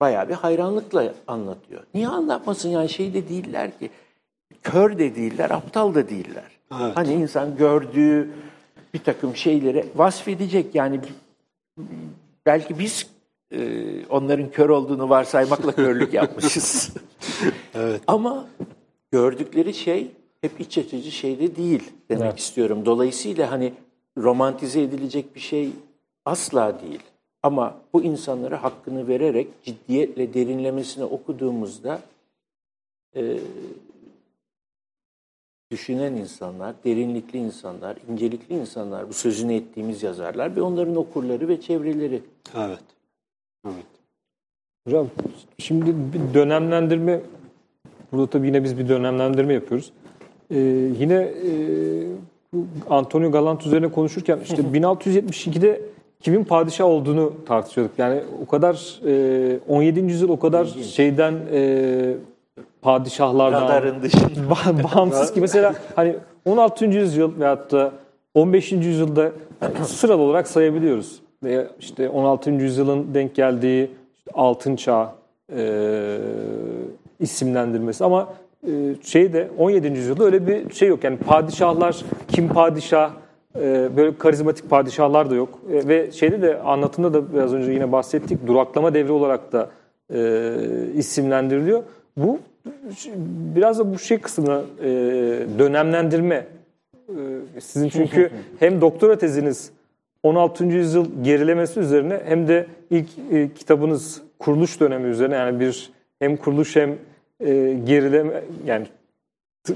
Speaker 1: bayağı bir hayranlıkla anlatıyor. Niye anlatmasın yani şey de değiller ki. Kör de değiller, aptal da değiller.
Speaker 2: Evet.
Speaker 1: Hani insan gördüğü bir takım şeyleri vasfedecek. Yani belki biz e, onların kör olduğunu varsaymakla körlük yapmışız.
Speaker 2: Evet.
Speaker 1: Ama gördükleri şey hep iç açıcı şey de değil demek
Speaker 3: Evet.
Speaker 1: istiyorum. Dolayısıyla hani romantize edilecek bir şey asla değil. Ama bu insanlara hakkını vererek ciddiyetle derinlemesine okuduğumuzda e, düşünen insanlar, derinlikli insanlar, incelikli insanlar, bu sözünü ettiğimiz yazarlar ve onların okurları ve çevreleri.
Speaker 2: Evet. Evet.
Speaker 3: Hocam şimdi bir dönemlendirme, burada tabii yine biz bir dönemlendirme yapıyoruz. Ee, yine e, bu Antonio Galant üzerine konuşurken işte 1672'de kimin padişah olduğunu tartışıyorduk. Yani o kadar e, 17. yüzyıl o kadar şeyden e, padişahlardan
Speaker 1: Radarın dışında.
Speaker 3: Ba- bağımsız ki mesela hani 16. yüzyıl veyahut da 15. yüzyılda sıralı olarak sayabiliyoruz. Veya işte 16. yüzyılın denk geldiği işte altın çağ e, isimlendirmesi ama e, şeyde 17. yüzyılda öyle bir şey yok. Yani padişahlar kim padişah e, böyle karizmatik padişahlar da yok. E, ve şeyde de anlatımda da biraz önce yine bahsettik duraklama devri olarak da e, isimlendiriliyor. Bu biraz da bu şey kısmına e, dönemlendirme. E, sizin çünkü hem doktora teziniz 16. yüzyıl gerilemesi üzerine hem de ilk e, kitabınız kuruluş dönemi üzerine yani bir hem kuruluş hem e, gerileme yani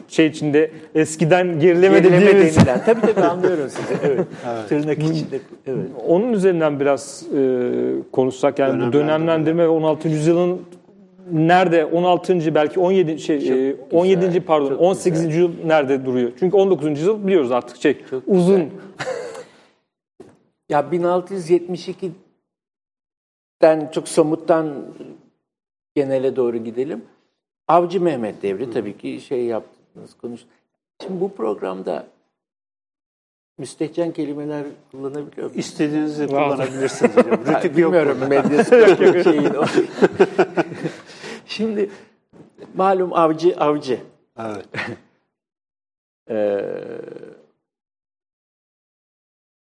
Speaker 3: şey içinde eskiden gerileme,
Speaker 1: Gerileme
Speaker 3: dediğimiz
Speaker 1: denilen. Tabii tabii anlıyorum sizi. Evet. Tırnak içinde. Evet.
Speaker 3: onun üzerinden biraz e, konuşsak yani bu
Speaker 2: Dönemlendirme.
Speaker 3: dönemlendirme ve 16. yüzyılın nerede 16. belki 17 şey e, 17. pardon
Speaker 1: çok
Speaker 3: 18. yüzyıl nerede duruyor? Çünkü 19. yüzyıl biliyoruz artık şey
Speaker 1: Çok
Speaker 3: uzun
Speaker 1: güzel. Ya 1672'den çok somuttan genele doğru gidelim. Avcı Mehmet devri tabii ki şey yaptınız, konuştunuz. Şimdi bu programda müstehcen kelimeler kullanabiliyor muyum?
Speaker 2: İstediğinizi kullanabilirsiniz hocam. Rütük yok.
Speaker 1: Bilmiyorum medyası şeyin o. Şimdi malum avcı avcı.
Speaker 2: Evet.
Speaker 1: Ee,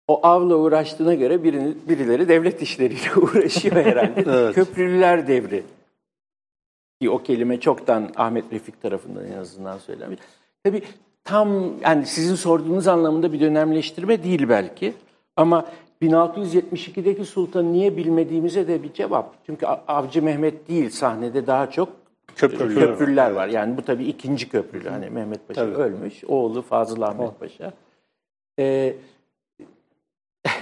Speaker 1: o avla uğraştığına göre birini, birileri devlet işleriyle uğraşıyor herhalde.
Speaker 2: Evet.
Speaker 1: Köprülüler devri. Ki o kelime çoktan Ahmet Refik tarafından en azından söylenmiş. Tabii tam yani sizin sorduğunuz anlamında bir dönemleştirme değil belki. Ama 1672'deki sultanı niye bilmediğimize de bir cevap. Çünkü Avcı Mehmet değil sahnede daha çok
Speaker 2: Köprülüler var.
Speaker 1: köprüler var. Yani bu tabii ikinci köprülü. Hani Mehmet Paşa
Speaker 2: Tabii.
Speaker 1: ölmüş. Oğlu Fazıl Ahmet Paşa. Ee,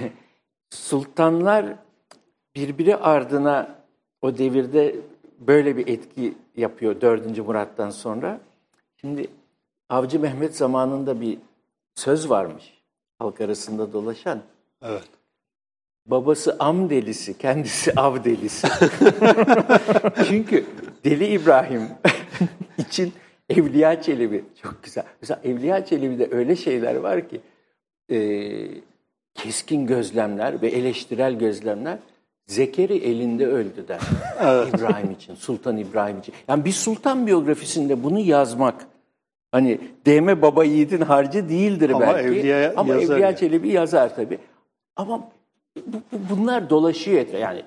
Speaker 1: sultanlar birbiri ardına o devirde böyle bir etki yapıyor 4. Murat'tan sonra. Şimdi Avcı Mehmet zamanında bir söz varmış halk arasında dolaşan.
Speaker 2: Evet.
Speaker 1: Babası am delisi, kendisi av delisi. Çünkü Deli İbrahim için Evliya Çelebi çok güzel. Mesela Evliya Çelebi'de öyle şeyler var ki e, keskin gözlemler ve eleştirel gözlemler Zekeri elinde öldü der. İbrahim için, Sultan İbrahim için. Yani bir sultan biyografisinde bunu yazmak hani değme baba yiğidin harcı değildir
Speaker 2: Ama
Speaker 1: belki.
Speaker 2: Evliya
Speaker 1: Ama
Speaker 2: yazar
Speaker 1: Evliya
Speaker 2: yani.
Speaker 1: Çelebi yazar tabii. Ama bunlar dolaşıyor. Yani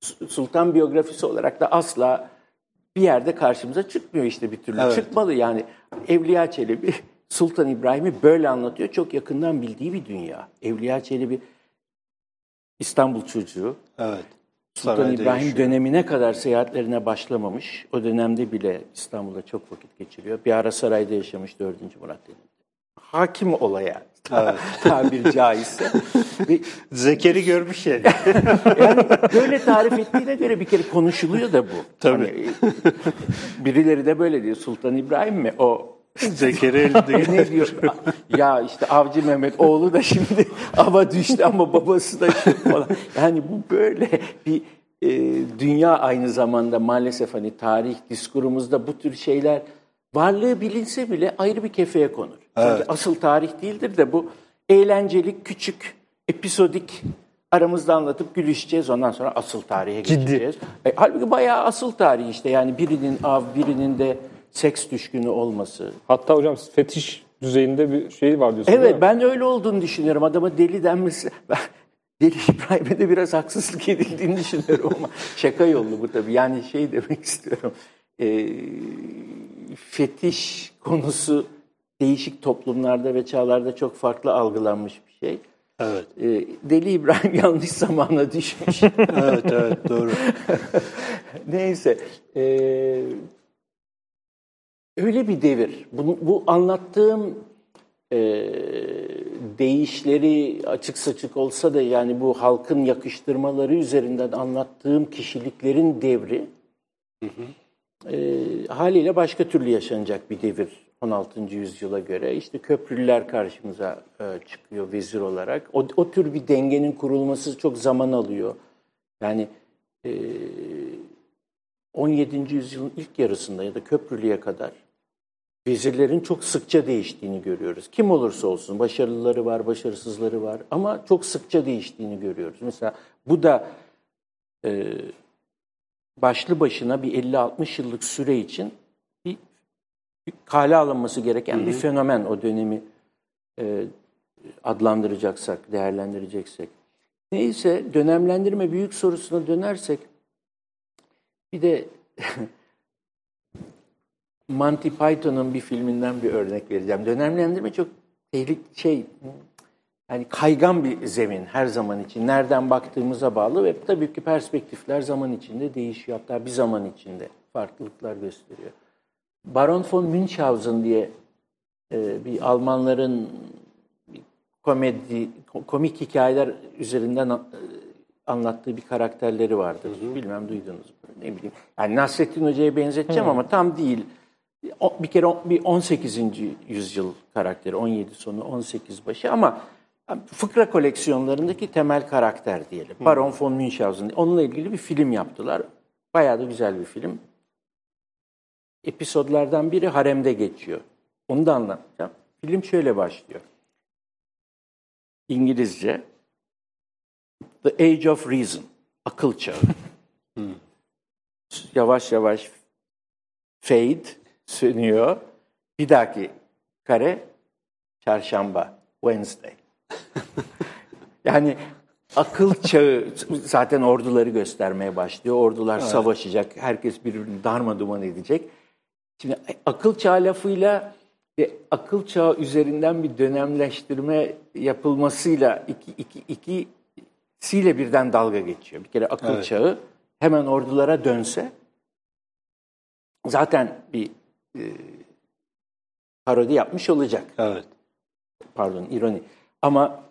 Speaker 1: Su- sultan biyografisi olarak da asla bir yerde karşımıza çıkmıyor işte bir türlü.
Speaker 2: Evet.
Speaker 1: Çıkmalı yani. Evliya Çelebi Sultan İbrahim'i böyle anlatıyor. Çok yakından bildiği bir dünya. Evliya Çelebi İstanbul çocuğu.
Speaker 2: Evet.
Speaker 1: Sultan
Speaker 2: Sarayda
Speaker 1: İbrahim
Speaker 2: yaşıyor.
Speaker 1: dönemine kadar seyahatlerine başlamamış. O dönemde bile İstanbul'da çok vakit geçiriyor. Bir ara sarayda yaşamış 4. Murat döneminde. Hakim olaya tabiri caizse. Ve
Speaker 2: Zekeri görmüş yani.
Speaker 1: yani böyle tarif ettiğine göre bir kere konuşuluyor da bu.
Speaker 2: Tabii.
Speaker 1: Hani, birileri de böyle diyor. Sultan İbrahim mi? O
Speaker 2: Zekeri elinde.
Speaker 1: ne diyor? Ya işte Avcı Mehmet oğlu da şimdi ava düştü ama babası da şu falan. Yani bu böyle bir e, dünya aynı zamanda maalesef hani tarih diskurumuzda bu tür şeyler varlığı bilinse bile ayrı bir kefeye konur. Çünkü asıl tarih değildir de bu eğlencelik, küçük, episodik aramızda anlatıp gülüşeceğiz. Ondan sonra asıl tarihe
Speaker 3: Ciddi.
Speaker 1: geçeceğiz. E, halbuki bayağı asıl tarih işte. Yani birinin av, birinin de seks düşkünü olması.
Speaker 3: Hatta hocam fetiş düzeyinde bir şey var diyorsunuz değil
Speaker 1: Evet ben öyle olduğunu düşünüyorum. Adama deli denmesi. Deli İbrahim'e de biraz haksızlık edildiğini düşünüyorum ama şaka yollu bu tabii. Yani şey demek istiyorum. E, fetiş konusu değişik toplumlarda ve çağlarda çok farklı algılanmış bir şey.
Speaker 2: Evet.
Speaker 1: E, Deli İbrahim yanlış zamana düşmüş.
Speaker 2: Evet evet doğru.
Speaker 1: Neyse. e, öyle bir devir. Bu, bu anlattığım e, değişleri açık saçık olsa da yani bu halkın yakıştırmaları üzerinden anlattığım kişiliklerin devri e, haliyle başka türlü yaşanacak bir devir 16. yüzyıla göre. İşte köprülüler karşımıza e, çıkıyor vezir olarak. O, o tür bir dengenin kurulması çok zaman alıyor. Yani e, 17. yüzyılın ilk yarısında ya da köprülüye kadar vezirlerin çok sıkça değiştiğini görüyoruz. Kim olursa olsun başarılıları var, başarısızları var ama çok sıkça değiştiğini görüyoruz. Mesela bu da e, başlı başına bir 50-60 yıllık süre için kale alınması gereken bir fenomen o dönemi e, adlandıracaksak, değerlendireceksek. Neyse dönemlendirme büyük sorusuna dönersek bir de Monty Python'un bir filminden bir örnek vereceğim. Dönemlendirme çok tehlikeli şey yani kaygan bir zemin her zaman için. Nereden baktığımıza bağlı ve tabii ki perspektifler zaman içinde değişiyor. Hatta bir zaman içinde farklılıklar gösteriyor. Baron von Münchhausen diye e, bir Almanların komedi, komik hikayeler üzerinden e, anlattığı bir karakterleri vardır. Bilmem duydunuz mu? Ne bileyim. Yani Nasrettin Hoca'ya benzeteceğim ama tam değil. O- Bir kere bir 18. yüzyıl karakteri, 17 sonu 18 başı ama fıkra koleksiyonlarındaki temel karakter diyelim. Baron von Münchhausen. Onunla ilgili bir film yaptılar. Bayağı da güzel bir film. Episodlardan biri haremde geçiyor. Onu da anlatacağım. Film şöyle başlıyor. İngilizce The Age of Reason, akıl çağı. Yavaş yavaş fade, sönüyor. Bir dahaki kare çarşamba, Wednesday. yani akıl çağı zaten orduları göstermeye başlıyor. Ordular savaşacak, herkes birbirini darmaduman edecek. Şimdi akıl çağı lafıyla ve akıl çağı üzerinden bir dönemleştirme yapılmasıyla iki, iki, ikisiyle birden dalga geçiyor. Bir kere akıl
Speaker 2: Evet.
Speaker 1: çağı hemen ordulara dönse zaten bir e, parodi yapmış olacak.
Speaker 2: Evet.
Speaker 1: Pardon, ironi. Ama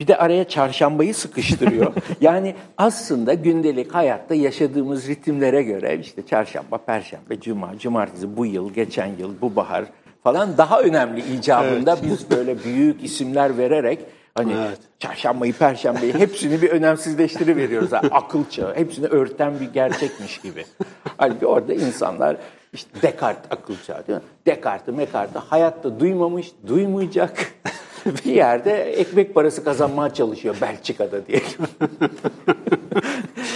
Speaker 1: bir de araya çarşambayı sıkıştırıyor. yani aslında gündelik hayatta yaşadığımız ritimlere göre işte çarşamba, perşembe, cuma, cumartesi, bu yıl, geçen yıl, bu bahar falan daha önemli icabında biz böyle büyük isimler vererek hani
Speaker 2: Evet.
Speaker 1: çarşambayı, perşembeyi hepsini bir önemsizleştiriveriyoruz. Ha, Akıl çağı, hepsini örten bir gerçekmiş gibi. Halbuki orada insanlar işte Descartes akıl çağı değil mi? Descartes'i, Descartes'i hayatta duymamış, duymayacak bir yerde ekmek parası kazanmaya çalışıyor Belçika'da diyelim.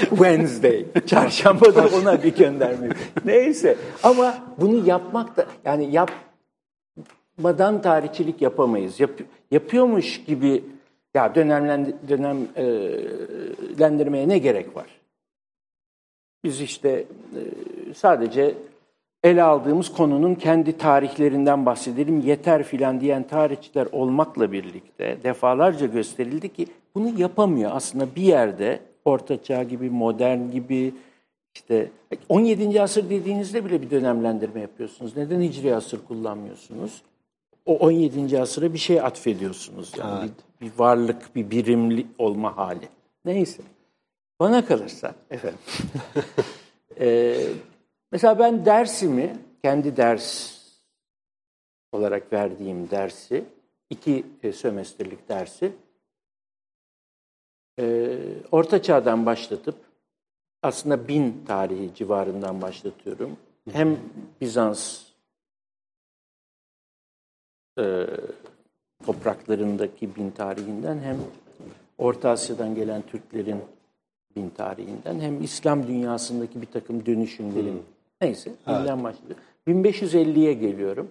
Speaker 1: Wednesday, çarşamba da ona bir gönderme. Neyse ama bunu yapmak da yani yapmadan tarihçilik yapamayız. Yap, yapıyormuş gibi ya dönemlendi, dönemlendirmeye ne gerek var? Biz işte e, sadece ele aldığımız konunun kendi tarihlerinden bahsedelim yeter filan diyen tarihçiler olmakla birlikte defalarca gösterildi ki bunu yapamıyor aslında bir yerde Orta Çağ gibi, modern gibi işte 17. asır dediğinizde bile bir dönemlendirme yapıyorsunuz. Neden hicri asır kullanmıyorsunuz? o 17. asıra bir şey atfediyorsunuz. Yani bir, bir varlık, bir birimli olma hali. Neyse. Bana kalırsa efendim. e, mesela ben dersimi, kendi ders olarak verdiğim dersi, iki e, sömestrlik dersi e, Orta Çağ'dan başlatıp aslında bin tarihi civarından başlatıyorum. Hem Bizans e, topraklarındaki bin tarihinden hem Orta Asya'dan gelen Türklerin bin tarihinden hem İslam dünyasındaki bir takım dönüşümlerin neyse binden başlıyor. 1550'ye geliyorum.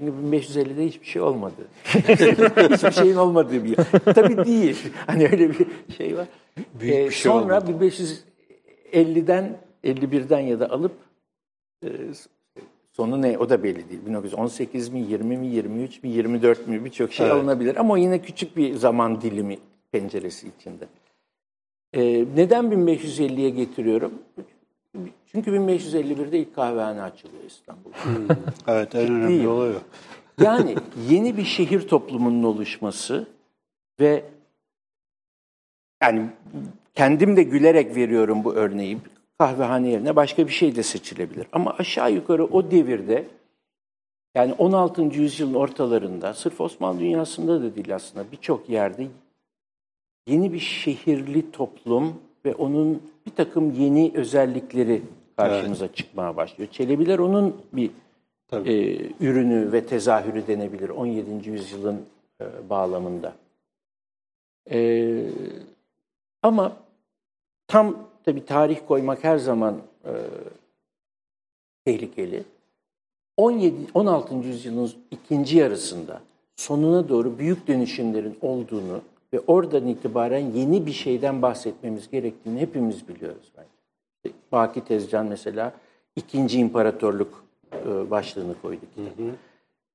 Speaker 1: Çünkü 1550'de hiçbir şey olmadı. hiçbir şeyin olmadığı bir yer. Tabii değil. Hani öyle bir şey var.
Speaker 2: Büyük
Speaker 1: Ee,
Speaker 2: bir şey
Speaker 1: sonra
Speaker 2: olmadı.
Speaker 1: 1550'den 51'den ya da alıp e, sonu ne o da belli değil. 1918 mi, 20 mi, 23 mi, 24 mi birçok şey
Speaker 2: Evet.
Speaker 1: alınabilir. Ama yine küçük bir zaman dilimi penceresi içinde. Ee, neden 1550'ye getiriyorum? Çünkü 1551'de ilk kahvehane açılıyor İstanbul'da.
Speaker 2: Evet en önemli olay o.
Speaker 1: Yani yeni bir şehir toplumunun oluşması ve yani kendim de gülerek veriyorum bu örneği. Kahvehane yerine başka bir şey de seçilebilir. Ama aşağı yukarı o devirde yani 16. yüzyılın ortalarında sırf Osmanlı dünyasında da değil aslında birçok yerde yeni bir şehirli toplum ve onun bir takım yeni özellikleri karşımıza çıkmaya başlıyor. Çelebiler onun bir
Speaker 2: Tabii.
Speaker 1: e, ürünü ve tezahürü denebilir 17. yüzyılın e, bağlamında. E, ama tam tabi tarih koymak her zaman e, tehlikeli. 17 16. yüzyılın ikinci yarısında sonuna doğru büyük dönüşümlerin olduğunu ve oradan itibaren yeni bir şeyden bahsetmemiz gerektiğini hepimiz biliyoruz bence. Baki Tezcan mesela ikinci imparatorluk e, başlığını koydu kitaba.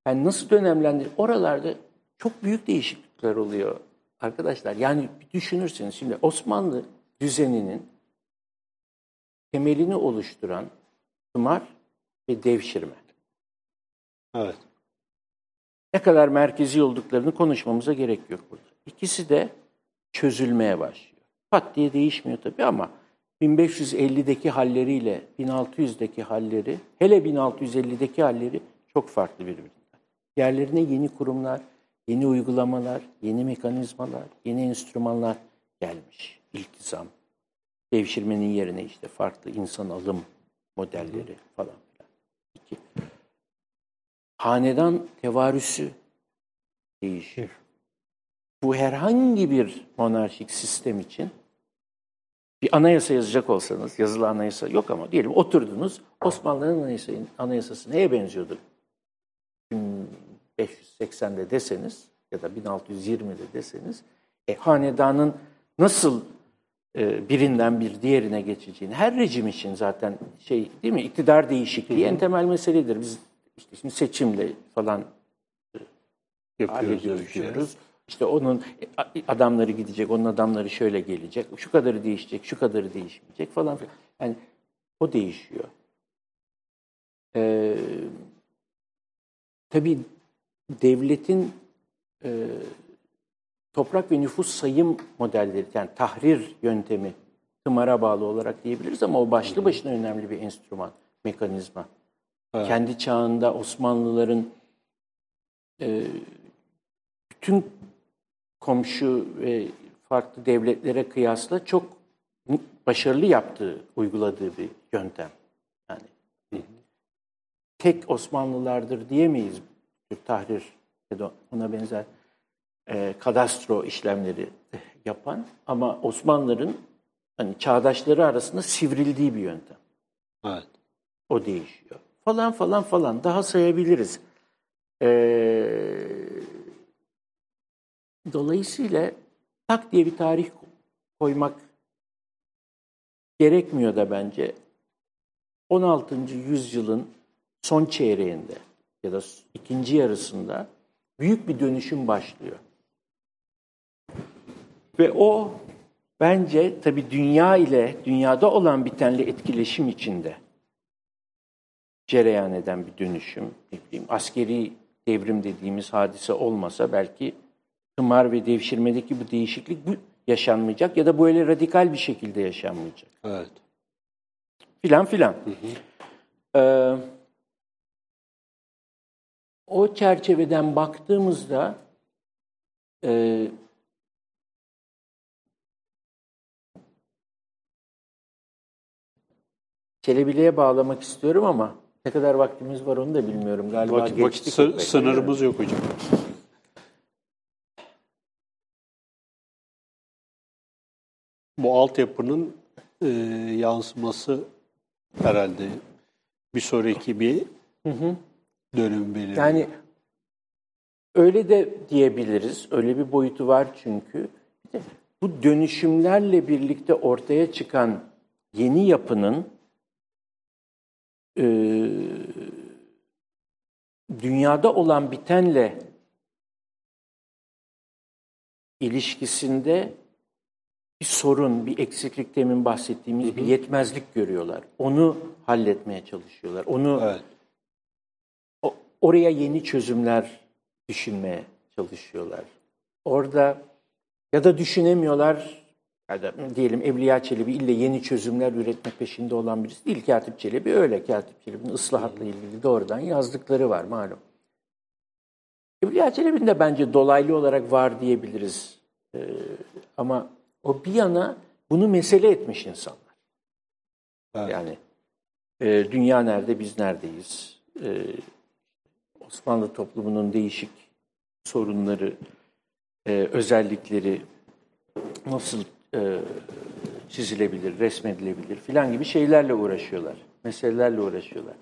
Speaker 1: Yani nasıl dönemlendir? Oralarda çok büyük değişiklikler oluyor arkadaşlar. Yani düşünürseniz şimdi Osmanlı düzeninin temelini oluşturan tımar ve devşirme.
Speaker 2: Evet.
Speaker 1: Ne kadar merkezi olduklarını konuşmamıza gerek yok burada. İkisi de çözülmeye başlıyor. Pat diye değişmiyor tabii ama 1550'deki halleriyle 1600'deki halleri, hele 1650'deki halleri çok farklı birbirinden. Yerlerine yeni kurumlar, yeni uygulamalar, yeni mekanizmalar, yeni enstrümanlar gelmiş. İltizam, devşirmenin yerine işte farklı insan alım modelleri falan filan. İki. Hanedan tevarüsü değişir. Bu herhangi bir monarşik sistem için bir anayasa yazacak olsanız, yazılı anayasa yok ama diyelim oturdunuz, Osmanlı'nın anayasası, anayasası neye benziyordu? 1580'de deseniz ya da 1620'de deseniz, e, hanedanın nasıl e, birinden bir diğerine geçeceğini, her rejim için zaten şey değil mi, iktidar değişikliği en temel meseledir. Biz işte şimdi seçimle falan
Speaker 2: Yapıyoruz.
Speaker 1: hallediyoruz. İşte onun e, adamları gidecek, onun adamları şöyle gelecek, şu kadarı değişecek, şu kadarı değişmeyecek falan filan. Yani o değişiyor. Ee, tabii devletin e, toprak ve nüfus sayım modelleri, yani tahrir yöntemi tımara bağlı olarak diyebiliriz ama o başlı başına önemli bir enstrüman, mekanizma.
Speaker 2: Evet.
Speaker 1: Kendi çağında Osmanlıların e, bütün komşu ve farklı devletlere kıyasla çok başarılı yaptığı, uyguladığı bir yöntem. Yani tek Osmanlılardır diyemeyiz bir tahrir ya da ona benzer e, kadastro işlemleri yapan ama Osmanlıların hani çağdaşları arasında sivrildiği bir yöntem.
Speaker 2: Evet.
Speaker 1: O değişiyor. Falan falan falan. Daha sayabiliriz. Ee, dolayısıyla tak diye bir tarih koymak gerekmiyor da bence. 16. yüzyılın son çeyreğinde ya da ikinci yarısında büyük bir dönüşüm başlıyor. Ve o bence tabii dünya ile dünyada olan bitenle etkileşim içinde cereyan eden bir dönüşüm. Ne bileyim, askeri devrim dediğimiz hadise olmasa belki tımar ve devşirmedeki bu değişiklik bu yaşanmayacak ya da böyle radikal bir şekilde yaşanmayacak.
Speaker 2: Evet.
Speaker 1: Filan filan. Ee, o çerçeveden baktığımızda e, Çelebile'ye bağlamak istiyorum ama ne kadar vaktimiz var onu da bilmiyorum. Galiba
Speaker 2: Vakit, vakit sınırımız yok hocam. Bu altyapının e, yansıması herhalde bir sonraki bir dönüm belirliyor.
Speaker 1: Yani öyle de diyebiliriz. Öyle bir boyutu var çünkü. Bir de bu dönüşümlerle birlikte ortaya çıkan yeni yapının e, dünyada olan bitenle ilişkisinde bir sorun, bir eksiklik demin bahsettiğimiz bir yetmezlik görüyorlar. Onu halletmeye çalışıyorlar. Onu
Speaker 2: evet.
Speaker 1: o- oraya yeni çözümler düşünmeye çalışıyorlar. Orada ya da düşünemiyorlar ya da diyelim Evliya Çelebi ille yeni çözümler üretme peşinde olan birisi değil. Katip Çelebi öyle. Katip Çelebi'nin ıslahatla ilgili doğrudan yazdıkları var malum. Evliya Çelebi'nin de bence dolaylı olarak var diyebiliriz. Ee, ama o bir yana bunu mesele etmiş insanlar.
Speaker 2: Evet.
Speaker 1: Yani e, dünya nerede, biz neredeyiz? E, Osmanlı toplumunun değişik sorunları, e, özellikleri nasıl e, çizilebilir, resmedilebilir filan gibi şeylerle uğraşıyorlar. Meselelerle uğraşıyorlar.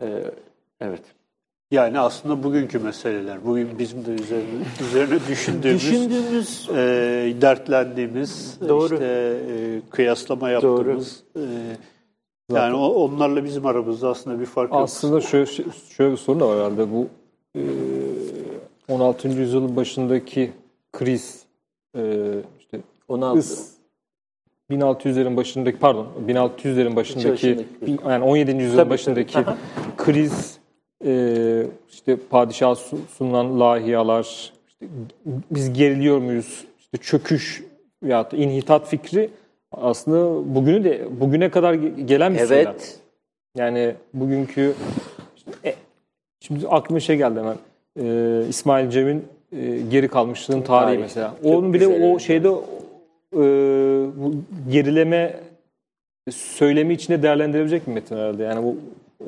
Speaker 1: E, evet.
Speaker 2: Yani aslında bugünkü meseleler, bugün bizim de üzerine, üzerine düşündüğümüz,
Speaker 1: Düşündüğümüz
Speaker 2: e, dertlendiğimiz,
Speaker 1: Doğru.
Speaker 2: işte e, kıyaslama yaptığımız, e, yani o- onlarla bizim aramızda aslında bir fark yok.
Speaker 3: Aslında şöyle, şöyle bir sorun da var herhalde. Bu e, 16. yüzyılın başındaki kriz e, işte
Speaker 1: 16.
Speaker 3: Is- 1600'lerin başındaki pardon 1600'lerin başındaki yani 17. yüzyılın
Speaker 1: Tabii,
Speaker 3: başındaki kriz e, işte padişah su- sunulan lahiyalar işte biz geriliyor muyuz işte çöküş ya da inhitat fikri aslında bugünü de bugüne kadar ge- gelen bir.
Speaker 1: Evet.
Speaker 3: Yani bugünkü işte, e, şimdi aklıma şey geldi hemen. Ee, İsmail Cem'in e, geri kalmışlığın tarihi
Speaker 1: Tarih.
Speaker 3: mesela.
Speaker 1: Çok
Speaker 3: Onun bile o
Speaker 1: yani.
Speaker 3: şeyde e, bu gerileme söylemi içinde değerlendirebilecek bir metin herhalde. Yani bu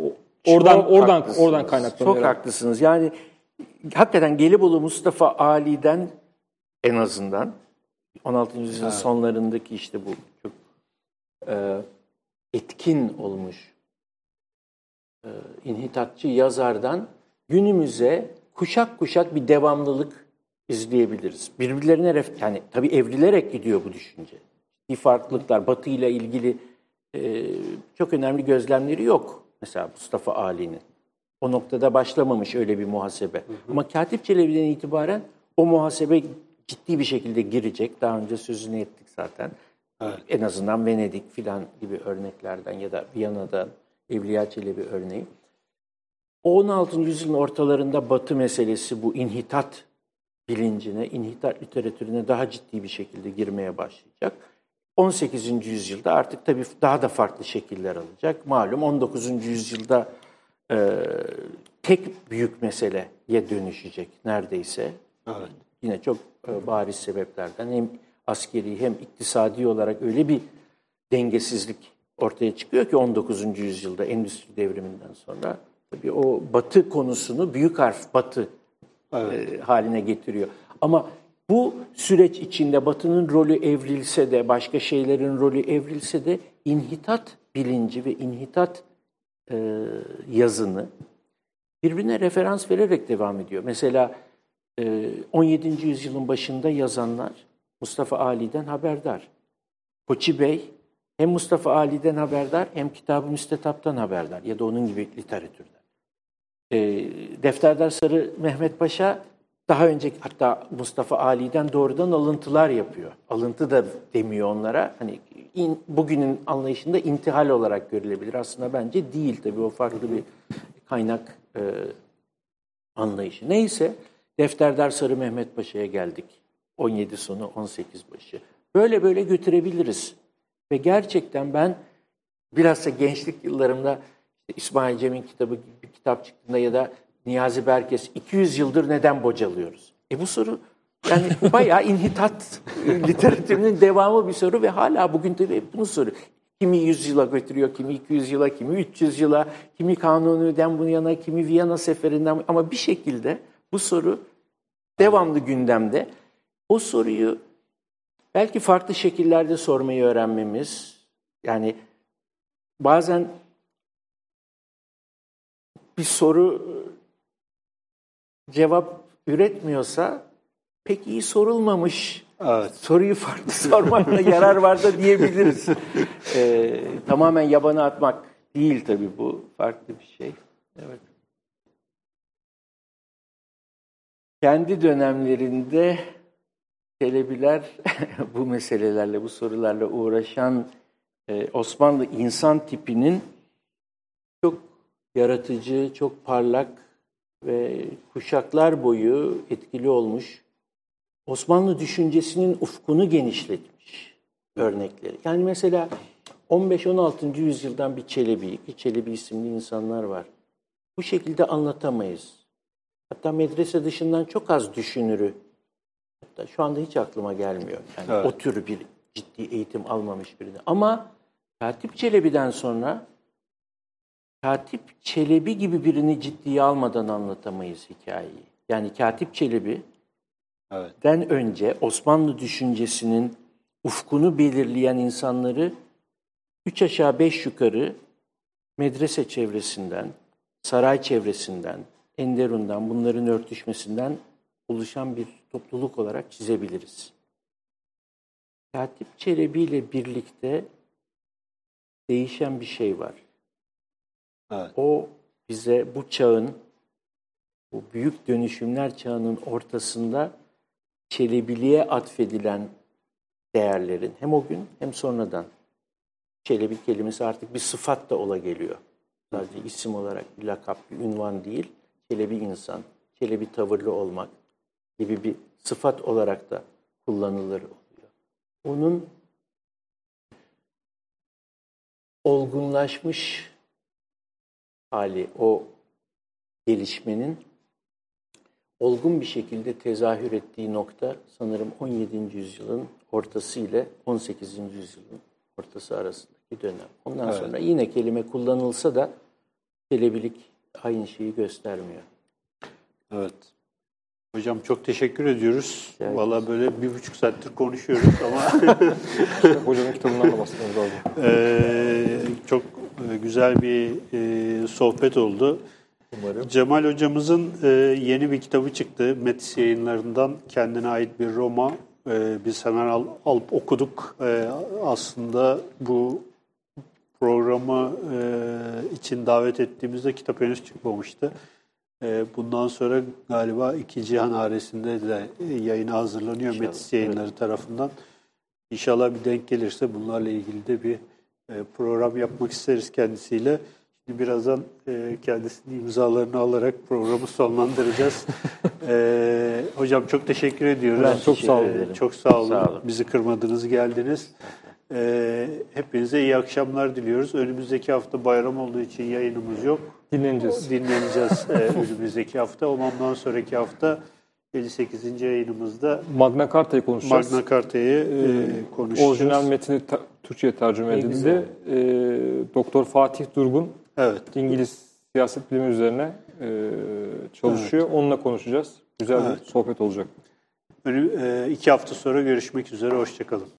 Speaker 3: o- oradan
Speaker 1: Çok
Speaker 3: oradan
Speaker 1: haklısınız.
Speaker 3: oradan kaynaklanıyor.
Speaker 1: Çok
Speaker 3: herhalde.
Speaker 1: haklısınız. Yani hakikaten Gelibolu Mustafa Ali'den en azından 16. yüzyılın sonlarındaki işte bu çok e, etkin olmuş e, inhitatçı yazardan günümüze kuşak kuşak bir devamlılık izleyebiliriz. Birbirlerine ref, yani tabii evrilerek gidiyor bu düşünce. Bir farklılıklar, Batı ile ilgili e, çok önemli gözlemleri yok. Mesela Mustafa Ali'nin. O noktada başlamamış öyle bir muhasebe. Ama Katip Çelebi'den itibaren o muhasebe ciddi bir şekilde girecek. Daha önce sözünü ettik zaten. En azından Venedik filan gibi örneklerden ya da Viyana'dan Evliya Çelebi örneği. O 16. yüzyılın ortalarında Batı meselesi bu inhitat bilincine, inhitat literatürüne daha ciddi bir şekilde girmeye başlayacak. 18. yüzyılda artık tabii daha da farklı şekiller alacak. Malum 19. yüzyılda e, tek büyük meseleye dönüşecek neredeyse.
Speaker 2: Evet.
Speaker 1: Yine çok e, bariz sebeplerden hem askeri hem iktisadi olarak öyle bir dengesizlik ortaya çıkıyor ki 19. yüzyılda endüstri devriminden sonra tabii o batı konusunu büyük harf batı e, haline getiriyor. Ama bu süreç içinde batının rolü evrilse de başka şeylerin rolü evrilse de inhitat bilinci ve inhitat e, yazını birbirine referans vererek devam ediyor. Mesela e, 17. yüzyılın başında yazanlar Mustafa Ali'den haberdar. Koçi Bey hem Mustafa Ali'den haberdar hem Kitab-ı Müstetap'tan haberdar ya da onun gibi literatürden. E, Defterdar Sarı Mehmet Paşa daha önce hatta Mustafa Ali'den doğrudan alıntılar yapıyor. Alıntı da demiyor onlara. Hani in- bugünün anlayışında intihal olarak görülebilir. Aslında bence değil tabii o farklı bir kaynak e, anlayışı. Neyse Defterdar Sarı Mehmet Paşa'ya geldik. 17 sonu 18 başı. Böyle böyle götürebiliriz. Ve gerçekten ben bilhassa gençlik yıllarımda İsmail Cem'in kitabı bir kitap çıktığında ya da Niyazi Berkes 200 yıldır neden bocalıyoruz? E bu soru yani bayağı inhitat literatürünün devamı bir soru ve hala bugün tabii bunu soruyor. Kimi 100 yıla götürüyor, kimi 200 yıla, kimi 300 yıla, kimi Kanuni'den bu yana, kimi Viyana seferinden ama bir şekilde bu soru devamlı gündemde. O soruyu belki farklı şekillerde sormayı öğrenmemiz, yani bazen bir soru cevap üretmiyorsa pek iyi sorulmamış.
Speaker 2: Evet.
Speaker 1: Soruyu farklı sormakta yarar var da diyebiliriz. Ee, tamamen yabana atmak değil tabii bu. Farklı bir şey. Evet. Kendi dönemlerinde Çelebiler bu meselelerle, bu sorularla uğraşan e, Osmanlı insan tipinin çok yaratıcı, çok parlak ve kuşaklar boyu etkili olmuş Osmanlı düşüncesinin ufkunu genişletmiş örnekleri. Yani mesela 15-16. yüzyıldan bir Çelebi, ki Çelebi isimli insanlar var. Bu şekilde anlatamayız. Hatta medrese dışından çok az düşünürü. Hatta şu anda hiç aklıma gelmiyor. Yani
Speaker 2: Evet.
Speaker 1: o tür bir ciddi eğitim almamış birini. Ama Katip Çelebi'den sonra Katip Çelebi gibi birini ciddiye almadan anlatamayız hikayeyi. Yani Katip Çelebi
Speaker 2: Evet.
Speaker 1: den önce Osmanlı düşüncesinin ufkunu belirleyen insanları üç aşağı beş yukarı medrese çevresinden, saray çevresinden, Enderun'dan, bunların örtüşmesinden oluşan bir topluluk olarak çizebiliriz. Katip Çelebi ile birlikte değişen bir şey var.
Speaker 2: Evet.
Speaker 1: O bize bu çağın, bu büyük dönüşümler çağının ortasında Çelebiliğe atfedilen değerlerin hem o gün hem sonradan Çelebi kelimesi artık bir sıfat da ola geliyor. Sadece isim olarak bir lakap, bir ünvan değil. Çelebi insan, Çelebi tavırlı olmak gibi bir sıfat olarak da kullanılır oluyor. Onun olgunlaşmış hali, o gelişmenin olgun bir şekilde tezahür ettiği nokta sanırım 17. yüzyılın ortası ile 18. yüzyılın ortası arasındaki dönem. Ondan
Speaker 2: Evet.
Speaker 1: sonra yine kelime kullanılsa da Çelebilik aynı şeyi göstermiyor.
Speaker 2: Evet. Hocam çok teşekkür ediyoruz.
Speaker 1: Ederim.
Speaker 2: Valla böyle bir buçuk saattir konuşuyoruz ama
Speaker 3: Hocamın kitabından da bahsetmemiz lazım.
Speaker 2: eee, çok güzel bir e, sohbet oldu.
Speaker 1: Umarım.
Speaker 2: Cemal hocamızın e, yeni bir kitabı çıktı. Metis yayınlarından kendine ait bir Roma. E, biz hemen al, alıp okuduk. E, aslında bu programı e, için davet ettiğimizde kitap henüz çıkmamıştı. E, bundan sonra galiba iki Cihan Aresi'nde de yayına hazırlanıyor
Speaker 1: İnşallah,
Speaker 2: Metis yayınları tarafından. İnşallah bir denk gelirse bunlarla ilgili de bir e, program yapmak isteriz kendisiyle. Şimdi birazdan e, kendisinin imzalarını alarak programı sonlandıracağız. E, hocam çok teşekkür ediyoruz.
Speaker 1: Ben
Speaker 3: çok sağ olun.
Speaker 1: ederim.
Speaker 2: Çok sağ olun.
Speaker 1: Sağ olun.
Speaker 2: Bizi kırmadınız, geldiniz. E, hepinize iyi akşamlar diliyoruz. Önümüzdeki hafta bayram olduğu için yayınımız yok.
Speaker 3: Dinleneceğiz.
Speaker 2: Dinleneceğiz e, önümüzdeki hafta. Ondan sonraki hafta 58. yayınımızda
Speaker 3: Magna Carta'yı konuşacağız.
Speaker 2: Magna Carta'yı e, konuşacağız.
Speaker 3: Orijinal metni ta- Türkçe'ye tercüme
Speaker 1: Ne
Speaker 3: edildi. Ee, Doktor Fatih Durgun
Speaker 2: Evet.
Speaker 3: İngiliz siyaset bilimi üzerine e, çalışıyor. Onunla konuşacağız. Güzel
Speaker 2: Evet.
Speaker 3: bir sohbet olacak.
Speaker 2: Önü, e, iki hafta sonra görüşmek üzere. Hoşçakalın.